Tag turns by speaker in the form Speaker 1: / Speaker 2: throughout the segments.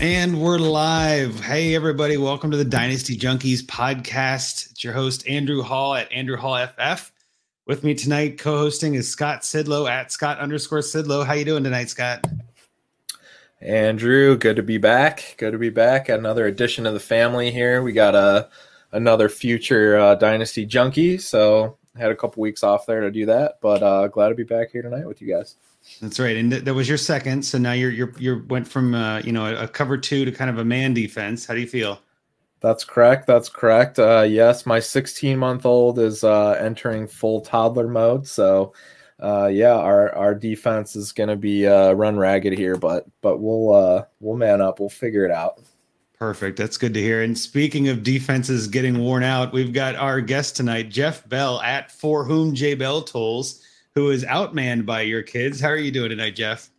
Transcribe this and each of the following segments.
Speaker 1: And we're live. Hey, everybody. Welcome to the Dynasty Junkies podcast. It's your host, Andrew Hall at Andrew Hall FF. With me tonight, co-hosting is Scott Sidlow at Scott underscore Sidlow. How you doing tonight, Scott?
Speaker 2: Andrew, good to be back. Good to be back. Another addition of the family here. We got a another future uh, Dynasty Junkie. So had a couple weeks off there to do that, but uh, glad to be back here tonight with you guys.
Speaker 1: That's right, and th- that was your second. So now you're you're you went from uh, you know a, a cover two to kind of a man defense. How do you feel?
Speaker 2: That's correct. That's correct. Uh, yes, my 16 month old is uh, entering full toddler mode. So, uh, yeah, our our defense is going to be uh, run ragged here, but but we'll uh, we'll man up. We'll figure it out.
Speaker 1: Perfect. That's good to hear. And speaking of defenses getting worn out, we've got our guest tonight, Jeff Bell at For Whom J Bell Tolls who is outmanned by your kids. How are you doing tonight, Jeff?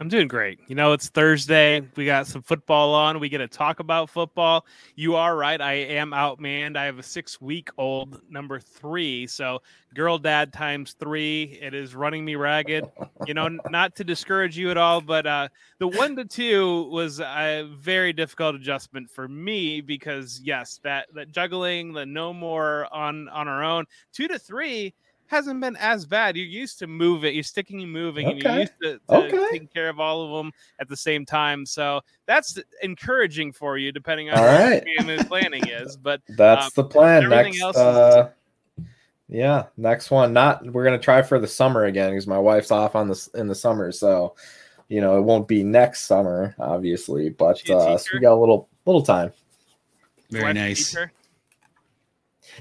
Speaker 3: I'm doing great. You know, it's Thursday. We got some football on. We get to talk about football. You are right. I am outmanned. I have a six week old number three. So, girl dad times three. It is running me ragged. You know, not to discourage you at all, but uh, the one to two was a very difficult adjustment for me because, yes, that, that juggling, the no more on, on our own. Two to three hasn't been as bad. You're used to move it, you're sticking and moving, okay. and you're used to, to okay. taking care of all of them at the same time. So that's encouraging for you, depending on
Speaker 2: all
Speaker 3: what
Speaker 2: right.
Speaker 3: your planning is. But
Speaker 2: that's um, the plan. Next, uh, is- yeah, next one. Not we're gonna try for the summer again because my wife's off on this in the summer, so you know it won't be next summer, obviously, but uh, so we got a little little time.
Speaker 1: Very nice. Teacher?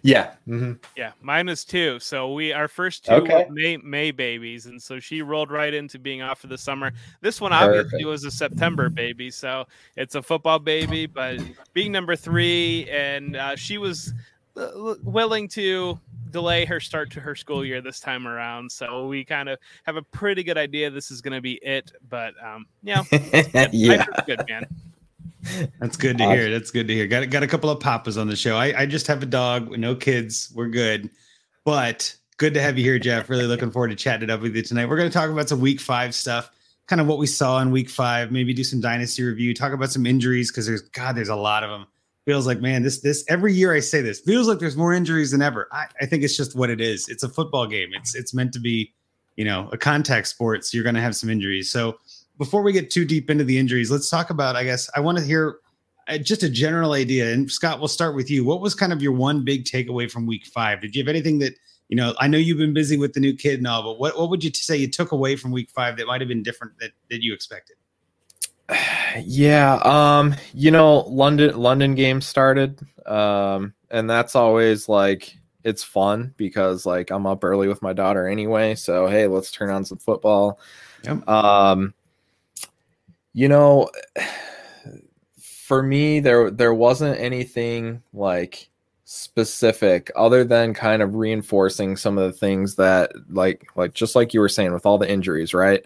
Speaker 2: Yeah. Mm-hmm.
Speaker 3: Yeah. Mine was two. So we our first two okay. May May babies. And so she rolled right into being off for the summer. This one obviously Perfect. was a September baby. So it's a football baby, but being number three, and uh, she was uh, willing to delay her start to her school year this time around. So we kind of have a pretty good idea this is going to be it. But um, yeah,
Speaker 2: yeah,
Speaker 3: good man.
Speaker 1: That's good to uh, hear. That's good to hear. Got got a couple of papas on the show. I, I just have a dog, no kids. We're good, but good to have you here, Jeff. Really looking forward to chatting it up with you tonight. We're going to talk about some Week Five stuff, kind of what we saw in Week Five. Maybe do some dynasty review. Talk about some injuries because there's God, there's a lot of them. Feels like man, this this every year I say this feels like there's more injuries than ever. I, I think it's just what it is. It's a football game. It's it's meant to be, you know, a contact sport. So you're going to have some injuries. So before we get too deep into the injuries, let's talk about. I guess I want to hear uh, just a general idea. And Scott, we'll start with you. What was kind of your one big takeaway from Week Five? Did you have anything that you know? I know you've been busy with the new kid and all, but what what would you say you took away from Week Five that might have been different that that you expected?
Speaker 2: Yeah, um, you know, London London game started, um, and that's always like it's fun because like I'm up early with my daughter anyway. So hey, let's turn on some football. Yep. Um, you know, for me there there wasn't anything like specific other than kind of reinforcing some of the things that like like just like you were saying with all the injuries, right?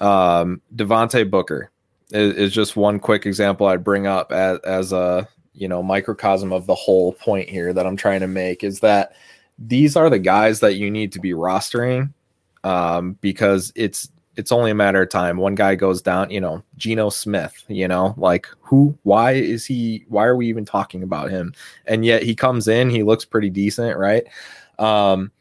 Speaker 2: Um Devontae Booker is, is just one quick example I'd bring up as as a you know microcosm of the whole point here that I'm trying to make is that these are the guys that you need to be rostering um, because it's it's only a matter of time. One guy goes down, you know, Geno Smith, you know, like who, why is he, why are we even talking about him? And yet he comes in, he looks pretty decent, right? Um,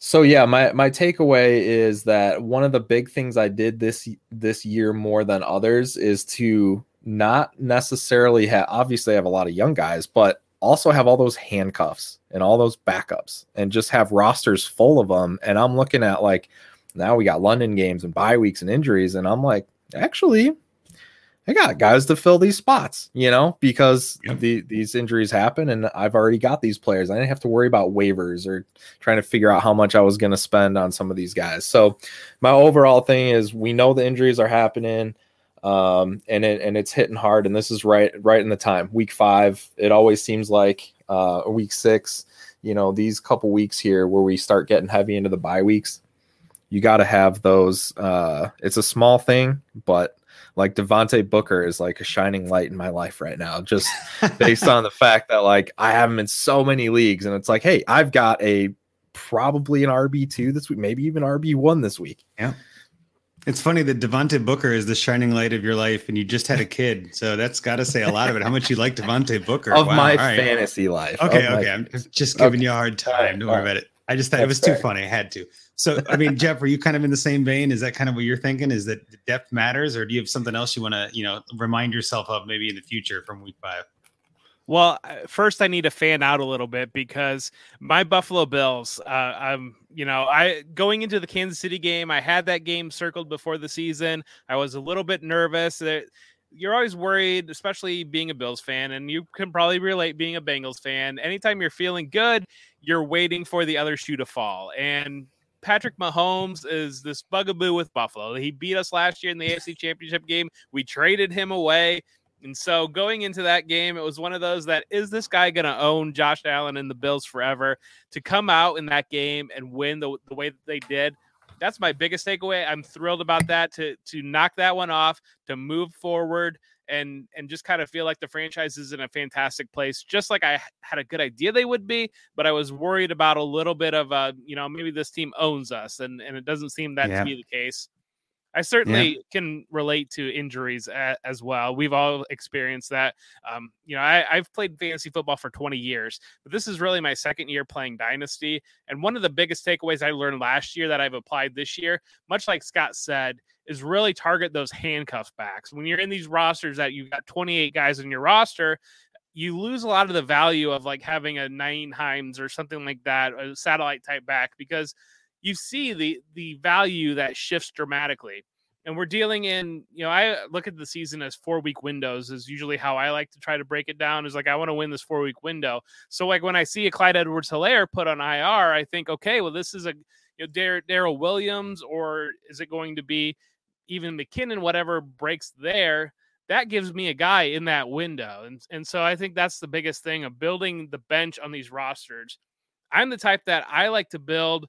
Speaker 2: So yeah, my my takeaway is that one of the big things I did this this year more than others is to not necessarily have obviously I have a lot of young guys, but also have all those handcuffs and all those backups and just have rosters full of them. And I'm looking at like now we got London games and bye weeks and injuries, and I'm like, actually, I got guys to fill these spots, you know, because yep. the, these injuries happen and I've already got these players. I didn't have to worry about waivers or trying to figure out how much I was going to spend on some of these guys. So my overall thing is we know the injuries are happening um, and it, and it's hitting hard. And this is right, right in the time week five. It always seems like uh, week six, you know, these couple weeks here where we start getting heavy into the bye weeks, you got to have those. Uh, it's a small thing, but like Devontae Booker is like a shining light in my life right now, just based on the fact that like I have him in so many leagues, and it's like, hey, I've got a probably an RB two this week, maybe even RB one this week.
Speaker 1: Yeah. It's funny that Devontae Booker is the shining light of your life, and you just had a kid, so that's got to say a lot of it. How much you like Devontae Booker
Speaker 2: of wow, my right. fantasy life?
Speaker 1: Okay, okay, I'm just giving okay. you a hard time. Don't worry about it. I just thought it was fair. too funny. I had to. So, I mean, Jeff, are you kind of in the same vein? Is that kind of what you're thinking? Is that depth matters, or do you have something else you want to, you know, remind yourself of maybe in the future from week five?
Speaker 3: Well, uh, first I need to fan out a little bit because my Buffalo Bills, uh, I'm, you know, I going into the Kansas City game, I had that game circled before the season. I was a little bit nervous. You're always worried, especially being a Bills fan, and you can probably relate being a Bengals fan. Anytime you're feeling good, you're waiting for the other shoe to fall. And Patrick Mahomes is this bugaboo with Buffalo. He beat us last year in the AFC Championship game. We traded him away. And so going into that game, it was one of those that is this guy going to own Josh Allen and the Bills forever? To come out in that game and win the, the way that they did, that's my biggest takeaway. I'm thrilled about that to to knock that one off, to move forward and and just kind of feel like the franchise is in a fantastic place just like i had a good idea they would be but i was worried about a little bit of uh you know maybe this team owns us and and it doesn't seem that yeah. to be the case I certainly yeah. can relate to injuries as well. We've all experienced that. Um, you know, I, have played fantasy football for 20 years, but this is really my second year playing Dynasty. And one of the biggest takeaways I learned last year that I've applied this year, much like Scott said, is really target those handcuff backs. When you're in these rosters that you've got 28 guys in your roster, you lose a lot of the value of like having a Nyheim or something like that, a satellite type back, because – you see the the value that shifts dramatically. And we're dealing in, you know, I look at the season as four week windows is usually how I like to try to break it down. Is like I want to win this four week window. So like when I see a Clyde Edwards Helaire put on IR, I think, okay, well, this is a you know Darrel Williams, or is it going to be even McKinnon, whatever breaks there? That gives me a guy in that window. And and so I think that's the biggest thing of building the bench on these rosters. I'm the type that I like to build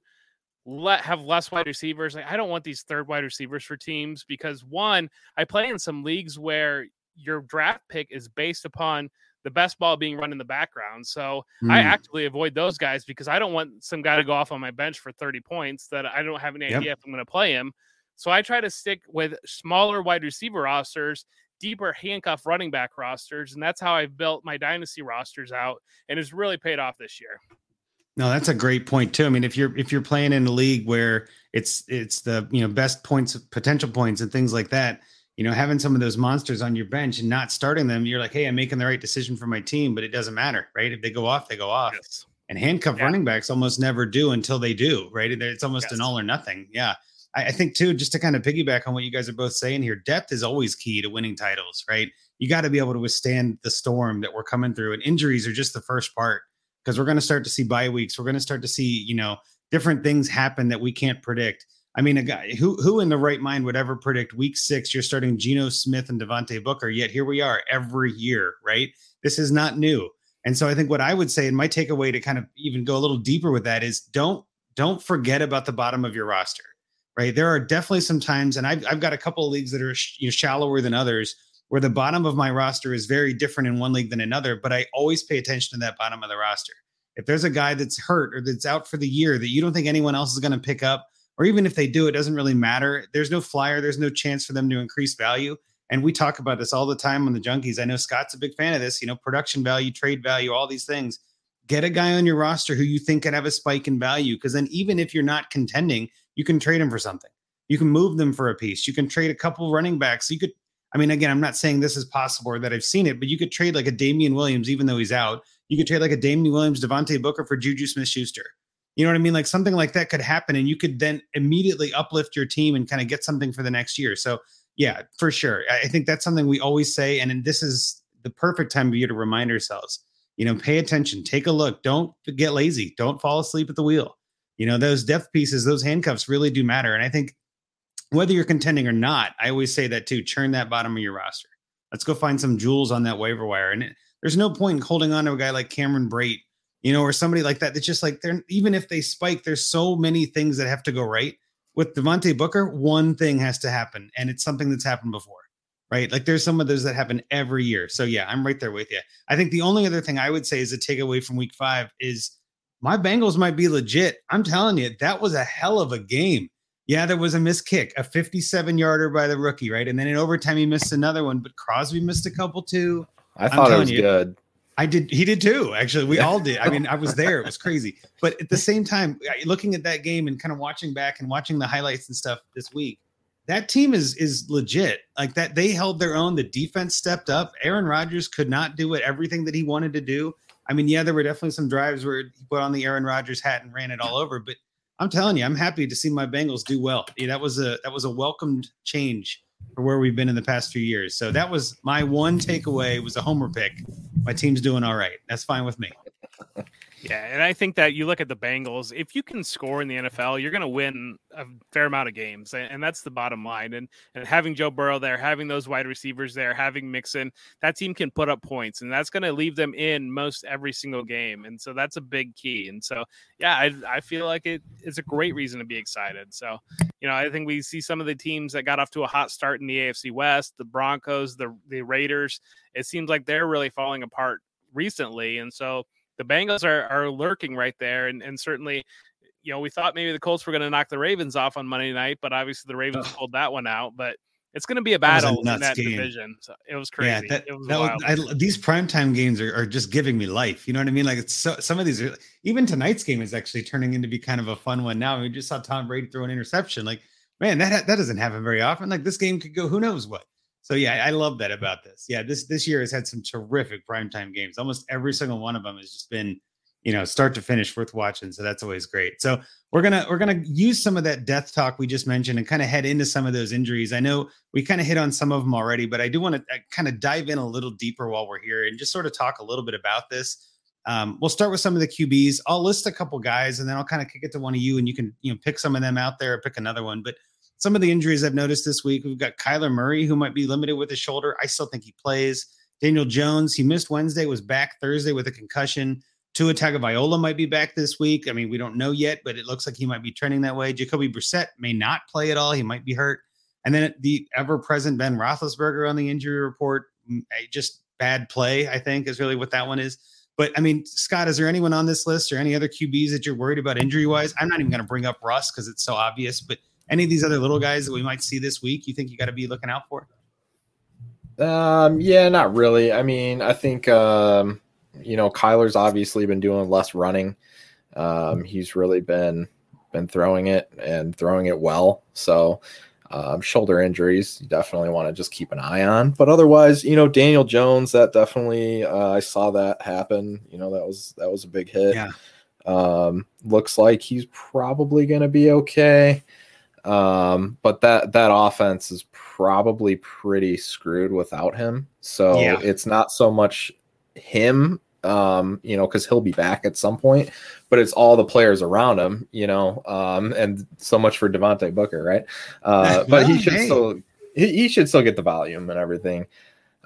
Speaker 3: let have less wide receivers. Like I don't want these third wide receivers for teams because one, I play in some leagues where your draft pick is based upon the best ball being run in the background. So mm. I hmm. actively avoid those guys because I don't want some guy to go off on my bench for 30 points that I don't have any yep. idea if I'm going to play him. So I try to stick with smaller wide receiver rosters, deeper handcuff running back rosters, and that's how I've built my dynasty rosters out and it's really paid off this year.
Speaker 1: No, that's a great point too. I mean, if you're if you're playing in a league where it's it's the you know best points, potential points, and things like that, you know, having some of those monsters on your bench and not starting them, you're like, hey, I'm making the right decision for my team, but it doesn't matter, right? If they go off, they go off. Yes. And handcuff yeah. running backs almost never do until they do, right? It's almost yes. an all or nothing. Yeah. I, I think too, just to kind of piggyback on what you guys are both saying here, depth is always key to winning titles, right? You got to be able to withstand the storm that we're coming through, and injuries are just the first part because we're going to start to see bye weeks. We're going to start to see, you know, different things happen that we can't predict. I mean, a guy who who in the right mind would ever predict week six you're starting Geno Smith and Devontae Booker, yet here we are every year, right? This is not new. And so I think what I would say, and my takeaway to kind of even go a little deeper with that is don't don't forget about the bottom of your roster, right? There are definitely some times, and I've I've got a couple of leagues that are you know, shallower than others where the bottom of my roster is very different in one league than another, but I always pay attention to that bottom of the roster. If there's a guy that's hurt or that's out for the year that you don't think anyone else is going to pick up, or even if they do, it doesn't really matter. There's no flyer, there's no chance for them to increase value. And we talk about this all the time on the junkies. I know Scott's a big fan of this, you know, production value, trade value, all these things. get a guy on your roster who you think could have a spike in value. Because then, even if you're not contending, you can trade him for something. You can move them for a piece. You can trade a couple running backs. You could, I mean, again, I'm not saying this is possible or that I've seen it, but you could trade like a Damien Williams, even though he's out. You could trade like a Damien Williams, Devontae Booker for Juju Smith Schuster. You know what I mean? Like something like that could happen, and you could then immediately uplift your team and kind of get something for the next year. So, yeah, for sure. I think that's something we always say. And this is the perfect time of year to remind ourselves you know, pay attention, take a look, don't get lazy, don't fall asleep at the wheel. You know, those depth pieces, those handcuffs really do matter. And I think whether you're contending or not, I always say that too churn that bottom of your roster. Let's go find some jewels on that waiver wire. And it, there's no point in holding on to a guy like Cameron Brate, you know, or somebody like that. That's just like they're even if they spike, there's so many things that have to go right. With Devontae Booker, one thing has to happen, and it's something that's happened before right? Like there's some of those that happen every year. So yeah, I'm right there with you. I think the only other thing I would say is a takeaway from week five is my Bengals might be legit. I'm telling you, that was a hell of a game. Yeah, there was a missed kick, a 57 yarder by the rookie, right? And then in overtime, he missed another one, but Crosby missed a couple too.
Speaker 2: I thought it was
Speaker 1: you,
Speaker 2: good.
Speaker 1: I did. He did too. Actually, we all did. I mean, I was there. It was crazy. But at the same time, looking at that game and kind of watching back and watching the highlights and stuff this week, that team is is legit. Like that, they held their own. The defense stepped up. Aaron Rodgers could not do it everything that he wanted to do. I mean, yeah, there were definitely some drives where he put on the Aaron Rodgers hat and ran it all over. But I'm telling you, I'm happy to see my Bengals do well. Yeah, that was a that was a welcomed change for where we've been in the past few years. So that was my one takeaway was a homer pick. My team's doing all right. That's fine with me.
Speaker 3: Yeah, and I think that you look at the Bengals, if you can score in the NFL, you're going to win a fair amount of games, and that's the bottom line. And and having Joe Burrow there, having those wide receivers there, having Mixon, that team can put up points, and that's going to leave them in most every single game. And so that's a big key. And so yeah, I I feel like it is a great reason to be excited. So you know, I think we see some of the teams that got off to a hot start in the AFC West, the Broncos, the the Raiders. It seems like they're really falling apart recently, and so the Bengals are are lurking right there, and and certainly. You know, we thought maybe the Colts were going to knock the Ravens off on Monday night, but obviously the Ravens Ugh. pulled that one out. But it's going to be a battle a in that game. division. So it was crazy. Yeah, that, was that was,
Speaker 1: I, these primetime games are, are just giving me life. You know what I mean? Like it's so, some of these are even tonight's game is actually turning into be kind of a fun one now. We just saw Tom Brady throw an interception. Like, man, that that doesn't happen very often. Like this game could go who knows what. So yeah, I love that about this. Yeah, this this year has had some terrific primetime games. Almost every single one of them has just been you know start to finish worth watching so that's always great so we're gonna we're gonna use some of that death talk we just mentioned and kind of head into some of those injuries i know we kind of hit on some of them already but i do want to uh, kind of dive in a little deeper while we're here and just sort of talk a little bit about this um, we'll start with some of the qb's i'll list a couple guys and then i'll kind of kick it to one of you and you can you know pick some of them out there or pick another one but some of the injuries i've noticed this week we've got kyler murray who might be limited with his shoulder i still think he plays daniel jones he missed wednesday was back thursday with a concussion Tua Tagovailoa might be back this week. I mean, we don't know yet, but it looks like he might be trending that way. Jacoby Brissett may not play at all. He might be hurt. And then the ever-present Ben Roethlisberger on the injury report, mm, just bad play. I think is really what that one is. But I mean, Scott, is there anyone on this list or any other QBs that you're worried about injury-wise? I'm not even going to bring up Russ because it's so obvious. But any of these other little guys that we might see this week, you think you got to be looking out for?
Speaker 2: Um, yeah, not really. I mean, I think um, you know, Kyler's obviously been doing less running. Um, he's really been been throwing it and throwing it well. So um, shoulder injuries, you definitely want to just keep an eye on. But otherwise, you know, Daniel Jones, that definitely uh, I saw that happen. You know, that was that was a big hit.
Speaker 1: Yeah.
Speaker 2: Um, looks like he's probably going to be okay. Um, but that that offense is probably pretty screwed without him. So yeah. it's not so much him um you know because he'll be back at some point but it's all the players around him you know um and so much for Devontae Booker right uh but he should hey. still he, he should still get the volume and everything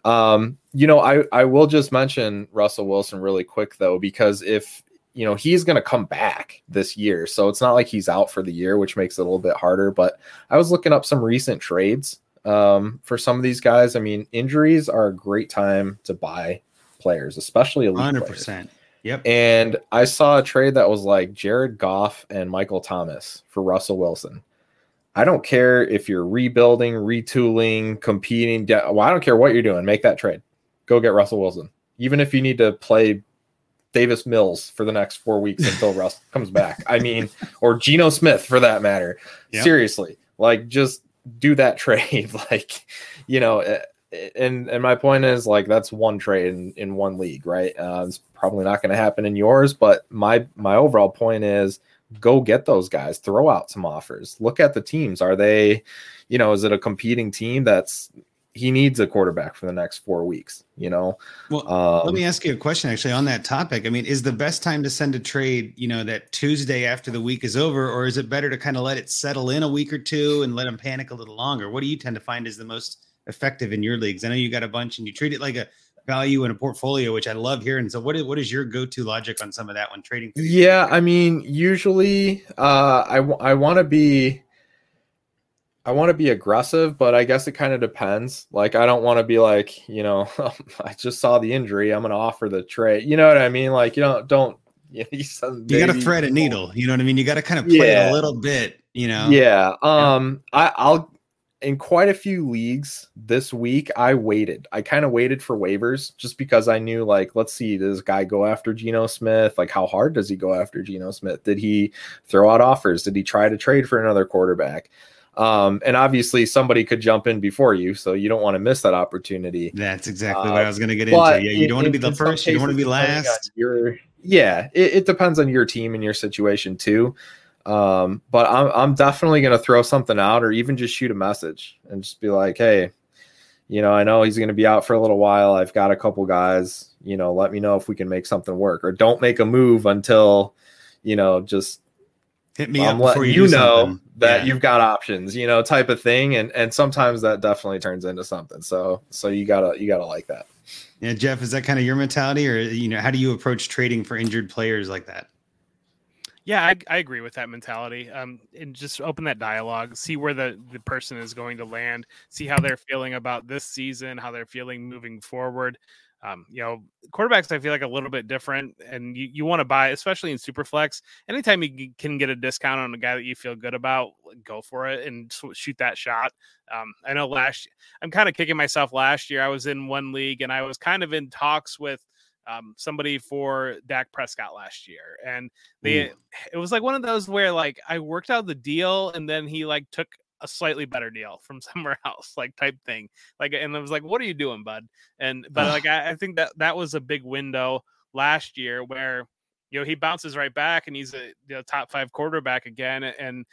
Speaker 2: um you know i i will just mention russell wilson really quick though because if you know he's going to come back this year so it's not like he's out for the year which makes it a little bit harder but i was looking up some recent trades um, for some of these guys i mean injuries are a great time to buy players, especially elite 100%. Players.
Speaker 1: Yep.
Speaker 2: And I saw a trade that was like Jared Goff and Michael Thomas for Russell Wilson. I don't care if you're rebuilding, retooling, competing. Well, I don't care what you're doing. Make that trade. Go get Russell Wilson. Even if you need to play Davis Mills for the next four weeks until Russ comes back. I mean, or Geno Smith for that matter. Yep. Seriously, like just do that trade. like, you know, eh, and and my point is like that's one trade in, in one league, right? Uh, it's probably not going to happen in yours, but my my overall point is go get those guys, throw out some offers. Look at the teams. Are they, you know, is it a competing team that's he needs a quarterback for the next four weeks, you know?
Speaker 1: Well, um, let me ask you a question actually on that topic. I mean, is the best time to send a trade, you know, that Tuesday after the week is over, or is it better to kind of let it settle in a week or two and let them panic a little longer? What do you tend to find is the most effective in your leagues? I know you got a bunch and you treat it like a value in a portfolio, which I love hearing. So what is, what is your go-to logic on some of that when trading?
Speaker 2: Yeah. I mean, usually uh, I, w- I want to be, I want to be aggressive, but I guess it kind of depends. Like, I don't want to be like, you know, I just saw the injury. I'm going to offer the trade. You know what I mean? Like, you don't, don't,
Speaker 1: you, you got to thread a needle. You know what I mean? You got to kind of play yeah. it a little bit, you know?
Speaker 2: Yeah. Um. I, I'll, in quite a few leagues this week, I waited. I kind of waited for waivers just because I knew, like, let's see, does this guy go after Geno Smith? Like, how hard does he go after Geno Smith? Did he throw out offers? Did he try to trade for another quarterback? Um, and obviously, somebody could jump in before you, so you don't want to miss that opportunity.
Speaker 1: That's exactly uh, what I was going to get into. Yeah, you don't want to be the first, you don't want to be last.
Speaker 2: Your, yeah, it, it depends on your team and your situation too. Um, but I'm I'm definitely gonna throw something out or even just shoot a message and just be like, hey, you know, I know he's gonna be out for a little while. I've got a couple guys, you know, let me know if we can make something work. Or don't make a move until, you know, just
Speaker 1: hit me I'm up before you, you know something.
Speaker 2: that yeah. you've got options, you know, type of thing. And and sometimes that definitely turns into something. So so you gotta you gotta like that.
Speaker 1: Yeah, Jeff, is that kind of your mentality, or you know, how do you approach trading for injured players like that?
Speaker 3: Yeah, I, I agree with that mentality. Um, and just open that dialogue, see where the, the person is going to land, see how they're feeling about this season, how they're feeling moving forward. Um, you know, quarterbacks I feel like a little bit different, and you, you want to buy, especially in Superflex. Anytime you can get a discount on a guy that you feel good about, go for it and shoot that shot. Um, I know last, I'm kind of kicking myself. Last year, I was in one league and I was kind of in talks with um, somebody for Dak Prescott last year, and they Ooh. it was like one of those where like I worked out the deal, and then he like took a slightly better deal from somewhere else, like type thing. Like, and I was like, "What are you doing, bud?" And but like I, I think that that was a big window last year where you know he bounces right back and he's a you know, top five quarterback again, and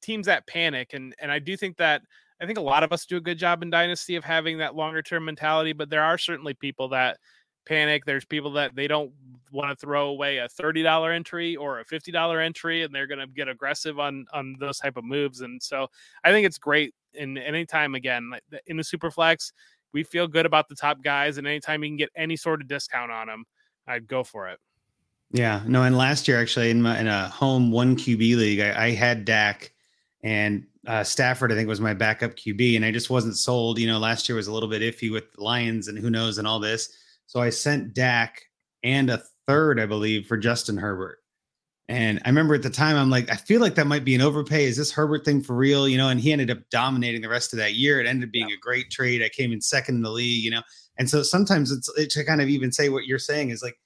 Speaker 3: teams that panic, and and I do think that. I think a lot of us do a good job in Dynasty of having that longer term mentality, but there are certainly people that panic. There's people that they don't want to throw away a $30 entry or a $50 entry and they're going to get aggressive on on those type of moves and so I think it's great in anytime again in the super flex we feel good about the top guys and anytime you can get any sort of discount on them I'd go for it.
Speaker 1: Yeah, no, and last year actually in my in a home one QB league, I, I had Dak and uh, Stafford. I think was my backup QB, and I just wasn't sold. You know, last year was a little bit iffy with the Lions and who knows and all this. So I sent Dak and a third, I believe, for Justin Herbert. And I remember at the time, I'm like, I feel like that might be an overpay. Is this Herbert thing for real? You know, and he ended up dominating the rest of that year. It ended up being yeah. a great trade. I came in second in the league, you know. And so sometimes it's it, to kind of even say what you're saying is like,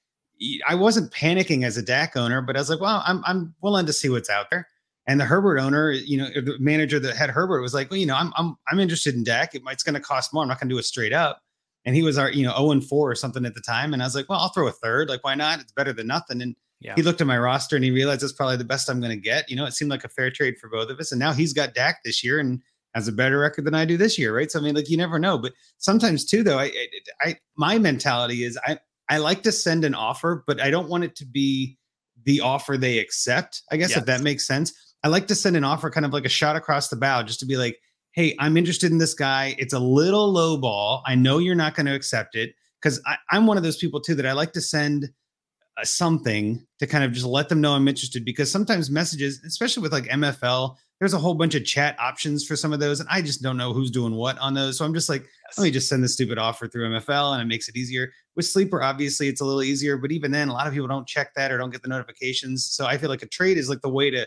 Speaker 1: I wasn't panicking as a Dak owner, but I was like, well, I'm I'm willing to see what's out there. And the Herbert owner, you know, the manager that had Herbert was like, well, you know, I'm I'm I'm interested in Dak. It, it's going to cost more. I'm not going to do it straight up and he was our you know 0 and 4 or something at the time and i was like well i'll throw a third like why not it's better than nothing and yeah. he looked at my roster and he realized it's probably the best i'm going to get you know it seemed like a fair trade for both of us and now he's got Dak this year and has a better record than i do this year right so i mean like you never know but sometimes too though i i, I my mentality is i i like to send an offer but i don't want it to be the offer they accept i guess yes. if that makes sense i like to send an offer kind of like a shot across the bow just to be like hey, I'm interested in this guy. It's a little low ball. I know you're not going to accept it because I'm one of those people too that I like to send uh, something to kind of just let them know I'm interested because sometimes messages, especially with like MFL, there's a whole bunch of chat options for some of those, and I just don't know who's doing what on those. So I'm just like, yes. let me just send the stupid offer through MFL, and it makes it easier. With Sleeper, obviously, it's a little easier, but even then, a lot of people don't check that or don't get the notifications. So I feel like a trade is like the way to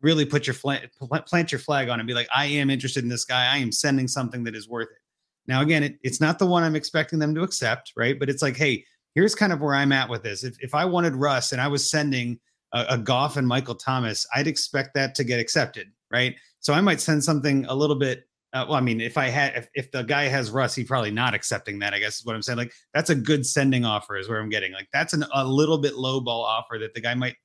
Speaker 1: really put your flag, plant your flag on and be like, I am interested in this guy. I am sending something that is worth it. Now, again, it, it's not the one I'm expecting them to accept, right? But it's like, hey, here's kind of where I'm at with this. If if I wanted Russ and I was sending a, a Goff and Michael Thomas, I'd expect that to get accepted, right? So I might send something a little bit. Uh, well, I mean, if I had, if, if the guy has Russ, he probably not accepting that. I guess is what I'm saying. Like that's a good sending offer, is where I'm getting. Like that's an, a little bit low ball offer that the guy might.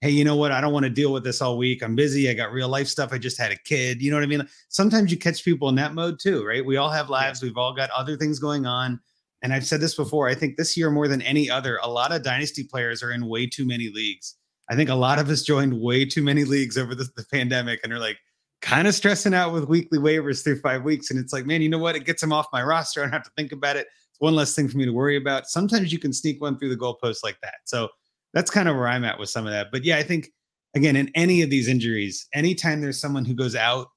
Speaker 1: Hey, you know what? I don't want to deal with this all week. I'm busy. I got real life stuff. I just had a kid. You know what I mean? Sometimes you catch people in that mode too, right? We all have lives. We've all got other things going on. And I've said this before. I think this year more than any other, a lot of dynasty players are in way too many leagues. I think a lot of us joined way too many leagues over the, the pandemic and are like, kind of stressing out with weekly waivers through five weeks. And it's like, man, you know what? It gets them off my roster. I don't have to think about it. It's one less thing for me to worry about. Sometimes you can sneak one through the goalpost like that. So that's kind of where I'm at with some of that. But yeah, I think again, in any of these injuries, anytime there's someone who goes out,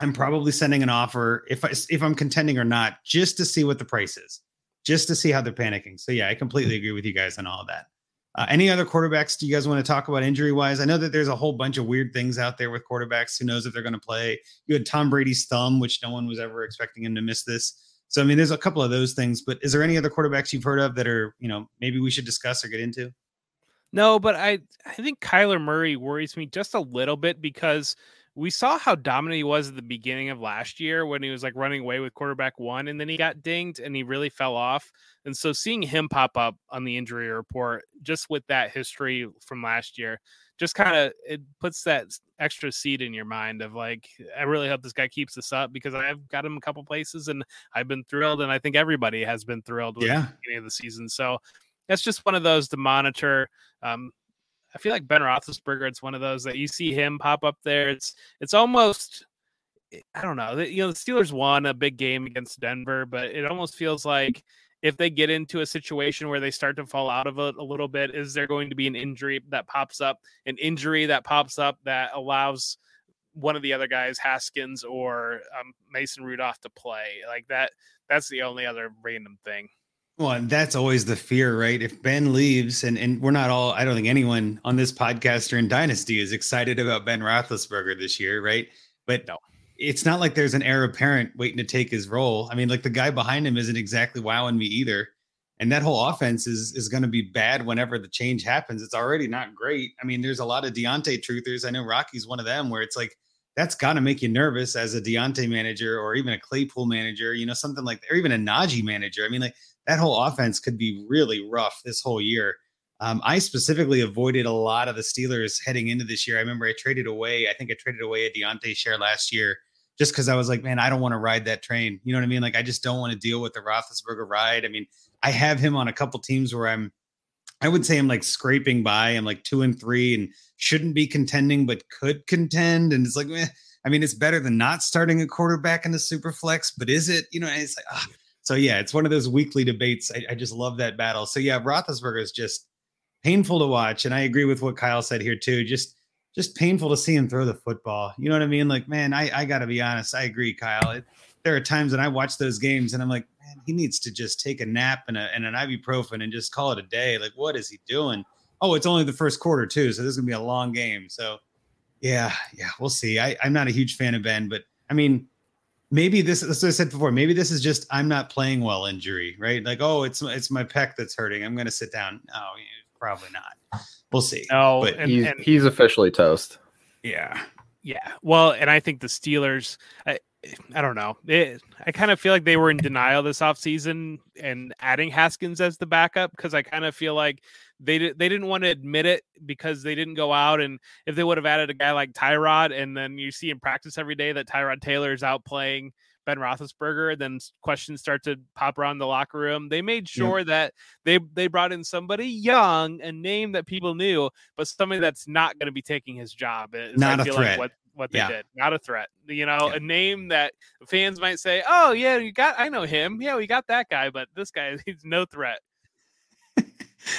Speaker 1: I'm probably sending an offer if I if I'm contending or not, just to see what the price is, just to see how they're panicking. So yeah, I completely agree with you guys on all of that. Uh, any other quarterbacks do you guys want to talk about injury wise? I know that there's a whole bunch of weird things out there with quarterbacks. Who knows if they're going to play? You had Tom Brady's thumb, which no one was ever expecting him to miss this. So I mean, there's a couple of those things. But is there any other quarterbacks you've heard of that are you know maybe we should discuss or get into?
Speaker 3: No, but I I think Kyler Murray worries me just a little bit because we saw how dominant he was at the beginning of last year when he was like running away with quarterback one and then he got dinged and he really fell off. And so seeing him pop up on the injury report just with that history from last year just kind of it puts that extra seed in your mind of like I really hope this guy keeps this up because I've got him a couple places and I've been thrilled and I think everybody has been thrilled with yeah. the beginning of the season. So that's just one of those to monitor. Um, I feel like Ben Roethlisberger. It's one of those that you see him pop up there. It's it's almost eh, I don't know. You know, the Steelers won a big game against Denver, but it almost feels like if they get into a situation where they start to fall out of it a little bit, is there going to be an injury that pops up, an injury that pops up that allows one of the other guys, Haskins or um, Mason Rudolph, to play like that? That's the only other random thing.
Speaker 1: Well, and that's always the fear, right? If Ben leaves, and and we're not all, I don't think anyone on this podcast or in Dynasty is excited about Ben Roethlisberger this year, right? But no, it's not like there's an heir apparent waiting to take his role. I mean, like the guy behind him isn't exactly wowing me either. And that whole offense is is going to be bad whenever the change happens. It's already not great. I mean, there's a lot of Diontae truthers. I know Rocky's one of them where it's like that's got to make you nervous as a Diontae manager or even a Claypool manager, you know, something like that, or even a Najee manager. I mean, like that whole offense could be really rough this whole year. Um, I specifically avoided a lot of the Steelers heading into this year. I remember I traded away, I think I traded away a Diontae share last year just because I was like, man, I don't want to ride that train. You know what I mean? Like, I just don't want to deal with the Roethlisberger ride. I mean, I have him on a couple teams where I'm, I would say I'm like scraping by. I'm like two and three and shouldn't be contending, but could contend. And it's like, eh, I mean, it's better than not starting a quarterback in the super flex, but is it? You know, it's like, ah, so yeah, it's one of those weekly debates. I, I just love that battle. So yeah, Roethlisberger is just painful to watch, and I agree with what Kyle said here too. Just just painful to see him throw the football. You know what I mean? Like, man, I I got to be honest. I agree, Kyle. It, there are times when I watch those games and I'm like, man, he needs to just take a nap and, a, and an ibuprofen and just call it a day. Like, what is he doing? Oh, it's only the first quarter too, so this is gonna be a long game. So, yeah, yeah, we'll see. I, I'm not a huge fan of Ben, but I mean, maybe this as I said before, maybe this is just I'm not playing well injury, right? Like, oh, it's it's my pec that's hurting. I'm gonna sit down. Oh, no, probably not. We'll see.
Speaker 3: No,
Speaker 2: but and, he's, and, he's officially toast.
Speaker 1: Yeah.
Speaker 3: Yeah. Well, and I think the Steelers, I, I don't know. It, I kind of feel like they were in denial this offseason and adding Haskins as the backup because I kind of feel like they they didn't want to admit it because they didn't go out and if they would have added a guy like Tyrod and then you see in practice every day that Tyrod Taylor is out playing Ben Roethlisberger, then questions start to pop around the locker room. They made sure yeah. that they they brought in somebody young, a name that people knew, but somebody that's not going to be taking his job.
Speaker 1: Not a threat. Like
Speaker 3: what, what they yeah. did. Not a threat. You know, yeah. a name that fans might say, "Oh yeah, you got I know him. Yeah, we got that guy, but this guy he's no threat."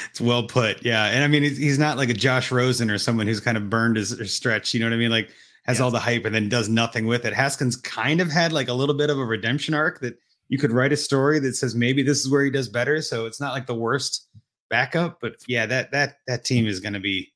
Speaker 1: it's well put. Yeah. And I mean, he's not like a Josh Rosen or someone who's kind of burned his, stretch. You know what I mean? Like has yes. all the hype and then does nothing with it. Haskins kind of had like a little bit of a redemption arc that you could write a story that says maybe this is where he does better. So it's not like the worst backup, but yeah, that, that, that team is going to be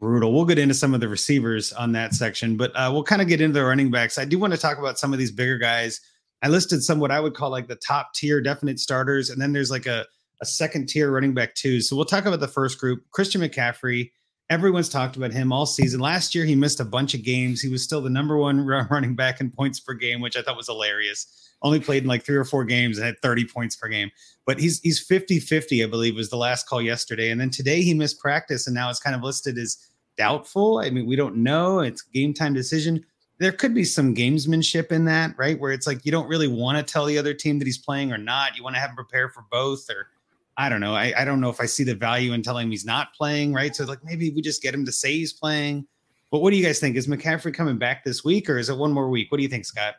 Speaker 1: brutal. We'll get into some of the receivers on that section, but uh, we'll kind of get into the running backs. I do want to talk about some of these bigger guys. I listed some what I would call like the top tier definite starters. And then there's like a, a second tier running back too. So we'll talk about the first group. Christian McCaffrey. Everyone's talked about him all season. Last year, he missed a bunch of games. He was still the number one running back in points per game, which I thought was hilarious. Only played in like three or four games and had 30 points per game. But he's he's 50-50, I believe, was the last call yesterday. And then today he missed practice and now it's kind of listed as doubtful. I mean, we don't know. It's game time decision. There could be some gamesmanship in that, right? Where it's like you don't really want to tell the other team that he's playing or not. You want to have him prepare for both, or I don't know. I, I don't know if I see the value in telling him he's not playing, right? So like maybe we just get him to say he's playing. But what do you guys think? Is McCaffrey coming back this week, or is it one more week? What do you think, Scott?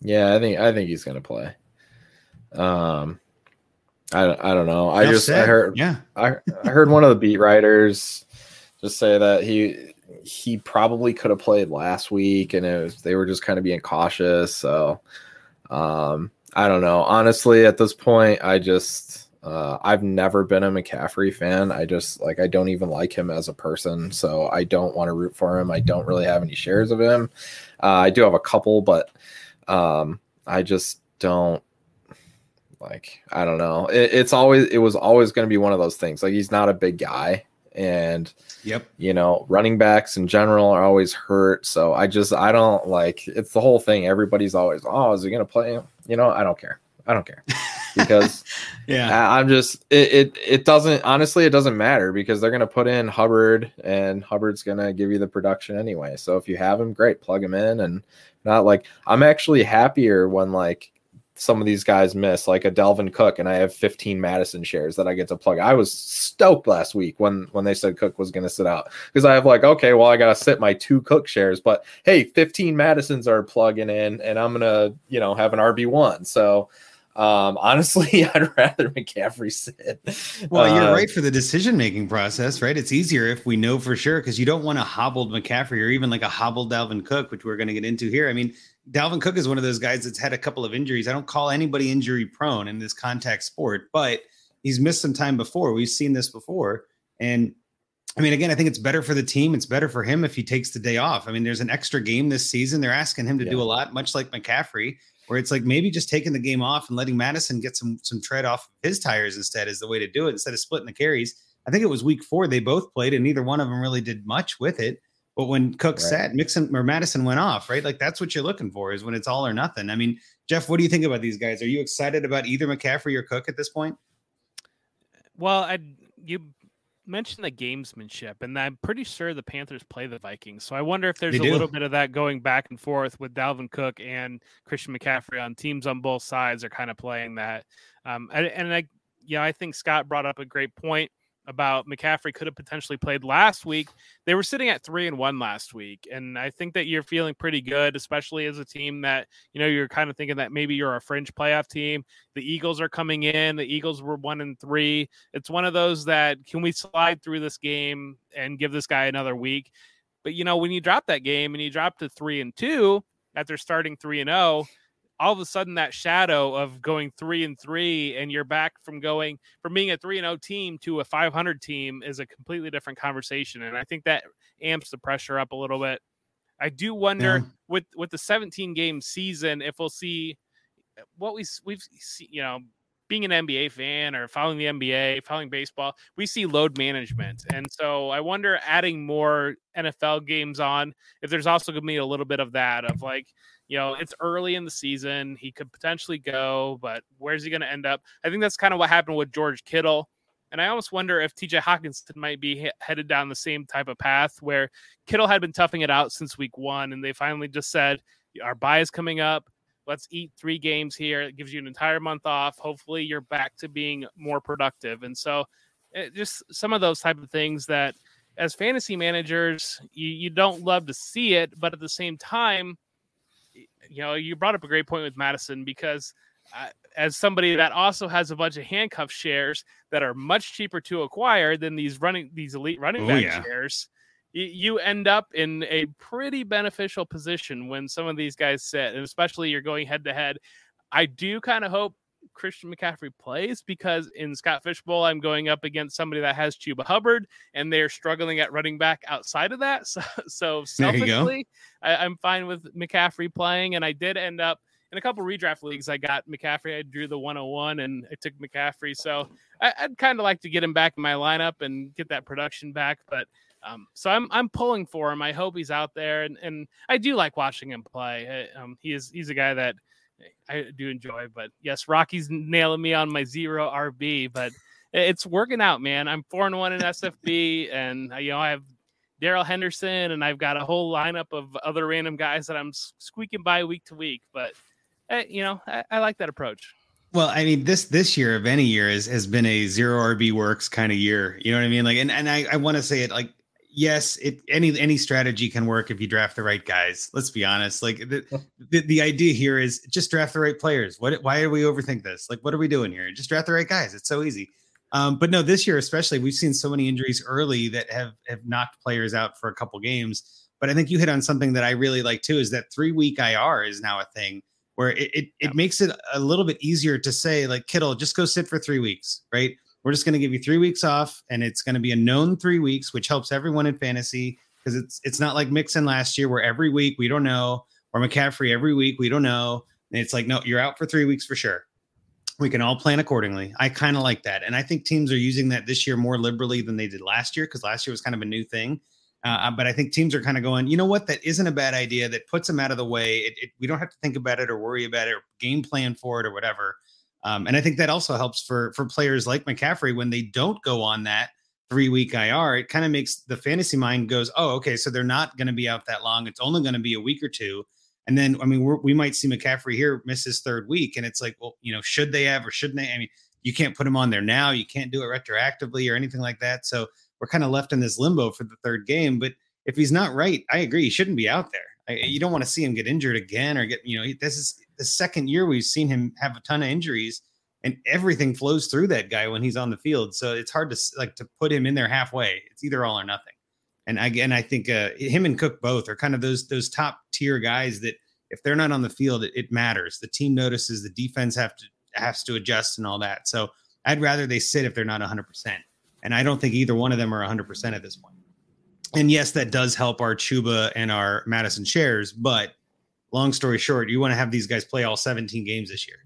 Speaker 2: Yeah, I think I think he's gonna play. Um, I I don't know. I
Speaker 1: Enough
Speaker 2: just
Speaker 1: said.
Speaker 2: I heard
Speaker 1: Yeah.
Speaker 2: I, I heard one of the beat writers just say that he he probably could have played last week and it was they were just kind of being cautious so um i don't know honestly at this point i just uh i've never been a mccaffrey fan i just like i don't even like him as a person so i don't want to root for him i don't really have any shares of him uh, i do have a couple but um i just don't like i don't know. It, it's always it was always going to be one of those things. Like he's not a big guy and
Speaker 1: Yep.
Speaker 2: you know running backs in general are always hurt. So i just i don't like it's the whole thing. Everybody's always oh is he gonna play you know i don't care. I don't care. Because
Speaker 1: Yeah.
Speaker 2: I- i'm just it, it it doesn't honestly it doesn't matter because they're gonna put in hubbard and hubbard's gonna give you the production anyway. So if you have him great plug him in and not like i'm actually happier when like some of these guys miss, like a Dalvin Cook, and I have 15 Mattison shares that I get to plug. I was stoked last week when when they said Cook was going to sit out because I have like, okay, well, I got to sit my two Cook shares, but hey, 15 Mattisons are plugging in, and I'm gonna, you know, have an RB one. So um honestly, I'd rather McCaffrey sit.
Speaker 1: Well, you're
Speaker 2: Uh,
Speaker 1: right for the decision making process, right? It's easier if we know for sure because you don't want a hobbled McCaffrey or even like a hobbled Dalvin Cook, which we're going to get into here. I mean, Dalvin Cook is one of those guys that's had a couple of injuries. I don't call anybody injury prone in this contact sport, but he's missed some time before. We've seen this before. And I mean, again, I think it's better for the team. It's better for him if he takes the day off. I mean, there's an extra game this season. They're asking him to do a lot, much like McCaffrey, where it's like maybe just taking the game off and letting Mattison get some some tread off his tires instead is the way to do it instead of splitting the carries. I think it was week four they both played, and neither one of them really did much with it. But when Cook
Speaker 2: Right.
Speaker 1: sat, Mixon or Mattison went off, right? Like that's what you're looking for is when it's all or nothing. I mean, Jeff, what do you think about these guys? Are you excited about either McCaffrey or Cook at this point?
Speaker 3: Well, I you mentioned the gamesmanship, and I'm pretty sure the Panthers play the Vikings. So I wonder if there's
Speaker 1: They
Speaker 3: a
Speaker 1: do.
Speaker 3: little bit of that going back and forth with Dalvin Cook and Christian McCaffrey on teams on both sides are kind of playing that. Um, and, and I, yeah, I think Scott brought up a great point about McCaffrey could have potentially played last week. They were sitting at three and one last week, and I think that you're feeling pretty good, especially as a team that you know you're kind of thinking that maybe you're a fringe playoff team. The Eagles are coming in. The Eagles were one and three. It's one of those that can we slide through this game and give this guy another week? But you know when you drop that game and you drop to three and two after starting three and zero all of a sudden that shadow of going three and three and you're back from going from being a three and oh team to a 500 team is a completely different conversation and i think that amps the pressure up a little bit i do wonder
Speaker 1: Yeah.
Speaker 3: with with the 17 game season if we'll see uh, what we we've see, you know being an NBA fan or following the NBA, following baseball, we see load management. And so I wonder adding more NFL games on if there's also going to be a little bit of that of like, you know, it's early in the season. He could potentially go, but where's he going to end up? I think that's kind of what happened with George Kittle. And I almost wonder if TJ Hockenson might be he- headed down the same type of path where Kittle had been toughing it out since week one. And they finally just said, our bye is coming up. Let's eat three games here. It gives you an entire month off. Hopefully, you're back to being more productive. And so, it, just some of those type of things that, as fantasy managers, you, you don't love to see it, but at the same time, you know, you brought up a great point with Mattison because uh, as somebody that also has a bunch of handcuff shares that are much cheaper to acquire than these running these elite running
Speaker 1: Oh,
Speaker 3: back
Speaker 1: yeah.
Speaker 3: shares, y- you end up in a pretty beneficial position when some of these guys sit, and especially you're going head to head. I do kind of hope Christian McCaffrey plays because in Scott Fishbowl, I'm going up against somebody that has Chuba Hubbard, and they're struggling at running back outside of that. So, so
Speaker 1: There you go.
Speaker 3: selfishly, I, I'm fine with McCaffrey playing, and I did end up in a couple redraft leagues, I got McCaffrey. I drew the 101 and I took McCaffrey. So I, would kind of like to get him back in my lineup and get that production back. But um, so I'm I'm pulling for him. I hope he's out there, and, and I do like watching him play. Um, he is he's a guy that I do enjoy. But yes, Rocky's nailing me on my zero RB, but it's working out, man. I'm four and one in SFB, and you know I have Darrell Henderson, and I've got a whole lineup of other random guys that I'm squeaking by week to week. But eh, you know, I, I like that approach.
Speaker 1: Well, I mean, this this year of any year is, has been a zero RB works kind of year. You know what I mean? Like, and, and I, I want to say it like, yes, it any any strategy can work if you draft the right guys. Let's be honest. Like the, the, the idea here is just draft the right players. What why do we overthink this? Like, what are we doing here? Just draft the right guys. It's so easy. Um, but no, this year especially, we've seen so many injuries early that have have knocked players out for a couple games. But I think you hit on something that I really like too is that three week IR is now a thing where it it, it makes it a little bit easier to say like Kittle, just go sit for three weeks, right? We're just going to give you three weeks off, and it's going to be a known three weeks, which helps everyone in fantasy because it's it's not like Mixon last year where every week we don't know, or McCaffrey every week we don't know. And it's like, no, you're out for three weeks for sure we can all plan accordingly. I kind of like that. And I think teams are using that this year more liberally than they did last year because last year was kind of a new thing. Uh, but I think teams are kind of going, you know what, that isn't a bad idea. That puts them out of the way. It, it, we don't have to think about it or worry about it or game plan for it or whatever. Um, and I think that also helps for for players like McCaffrey when they don't go on that three week IR. It kind of makes the fantasy mind goes, oh, okay, so they're not going to be out that long. It's only going to be a week or two. And then, I mean, we might see McCaffrey here miss his third week, and it's like, well, you know, should they have or shouldn't they? I mean, you can't put him on there now. You can't do it retroactively or anything like that. So we're kind of left in this limbo for the third game. But if he's not right, I agree. He shouldn't be out there. I, you don't want to see him get injured again or get, you know, this is the second year we've seen him have a ton of injuries and everything flows through that guy when he's on the field. So it's hard to like to put him in there halfway. It's either all or nothing. And again, I think uh, him and Cook both are kind of those those top tier guys that if they're not on the field, it, it matters. The team notices, the defense have to has to adjust and all that. So I'd rather they sit if they're not 100%. And I don't think either one of them are 100% at this point. And yes, that does help our Chuba and our Mattison shares. But long story short, you want to have these guys play all 17 games this year.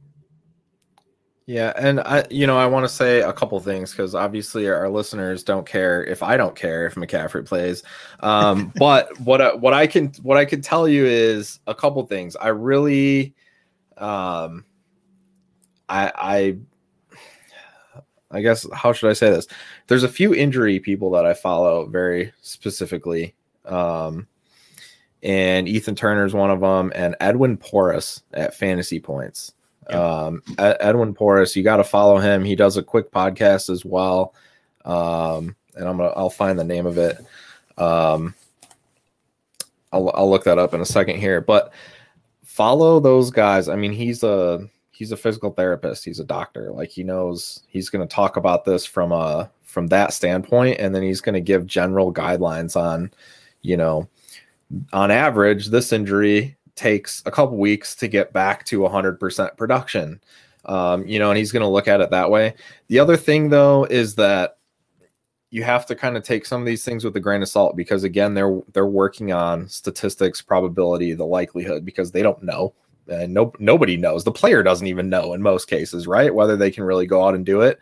Speaker 2: Yeah, and I, you know, I want to say a couple things because obviously our listeners don't care if I don't care if McCaffrey plays. Um, but what I, what I can what I can tell you is a couple things. I really, um, I I I guess how should I say this? There's a few injury people that I follow very specifically. Um, and Ethan Turner is one of them, and Edwin Porras at Fantasy Points. Um, Edwin Porras, you got to follow him. He does a quick podcast as well. Um, and I'm gonna I'll find the name of it. Um, I'll I'll look that up in a second here. But follow those guys. I mean, he's a he's a physical therapist. He's a doctor. Like he knows he's going to talk about this from a from that standpoint, and then he's going to give general guidelines on, you know, on average, this injury takes a couple weeks to get back to 100% production. Um, you know, and he's going to look at it that way. The other thing, though, is that you have to kind of take some of these things with a grain of salt because again, they're they're working on statistics, probability, the likelihood because they don't know. And no, nobody knows. The player doesn't even know in most cases, right? Whether they can really go out and do it.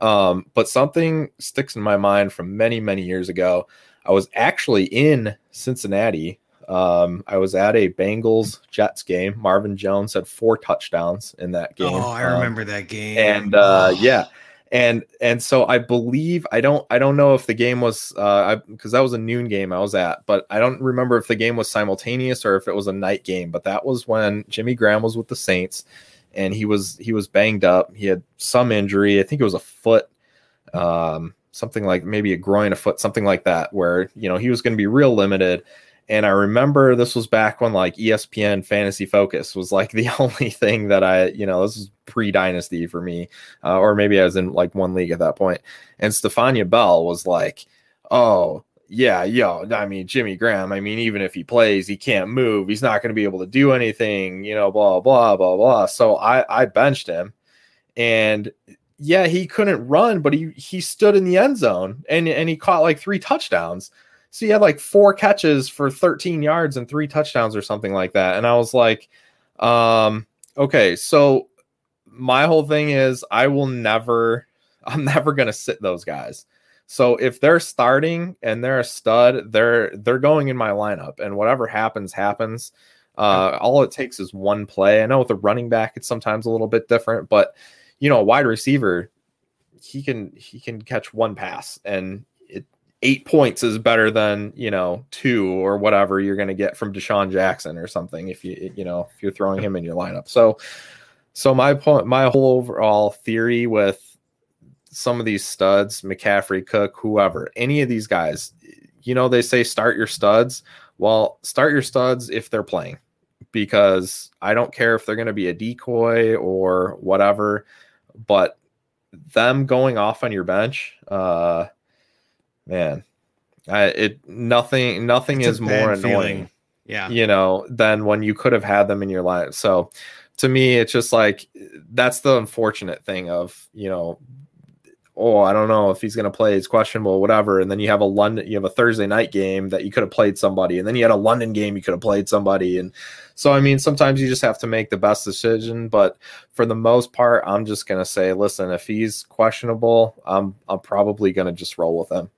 Speaker 2: Um, but something sticks in my mind from many, many years ago. I was actually in Cincinnati um, I was at a Bengals Jets game. Marvin Jones had four touchdowns in that game.
Speaker 1: Oh, I
Speaker 2: um,
Speaker 1: remember that game.
Speaker 2: And uh, yeah, and and so I believe I don't I don't know if the game was uh because that was a noon game I was at, but I don't remember if the game was simultaneous or if it was a night game. But that was when Jimmy Graham was with the Saints, and he was he was banged up. He had some injury. I think it was a foot. Um, something like maybe a groin, a foot, something like that, where you know he was going to be real limited and I remember this was back when like ESPN Fantasy Focus was like the only thing that I, you know, this is pre Dynasty for me, uh, or maybe I was in like one league at that point. And Stephania Bell was like, "Oh, yeah, yo, I mean Jimmy Graham. I mean, even if he plays, he can't move. He's not going to be able to do anything. You know, blah blah blah blah." So I I benched him, and yeah, he couldn't run, but he he stood in the end zone and and he caught like three touchdowns. So he had like four catches for 13 yards and three touchdowns or something like that. And I was like, um, Okay, so my whole thing is I will never I'm never going to sit those guys. So if they're starting and they're a stud, they're they're going in my lineup and whatever happens happens. Uh, all it takes is one play. I know with a running back it's sometimes a little bit different, but you know, a wide receiver he can he can catch one pass and it, eight points is better than you know two or whatever you're going to get from DeSean Jackson or something if you you know if you're throwing him in your lineup. So so my point my whole overall theory with some of these studs, McCaffrey, Cook, whoever, any of these guys, you know, they say start your studs. Well, start your studs if they're playing because I don't care if they're going to be a decoy or whatever, but them going off on your bench, uh, man, I, it nothing nothing it's is more annoying. Feeling.
Speaker 1: Yeah,
Speaker 2: you know, than when you could have had them in your life. So to me, it's just like that's the unfortunate thing of you know oh, I don't know if he's going to play. It's questionable, whatever. And then you have a London, you have a Thursday night game that you could have played somebody, and then you had a London game you could have played somebody. And so, I mean, sometimes you just have to make the best decision. But for the most part, I'm just going to say, listen, if he's questionable, I'm I'm probably going to just roll with him.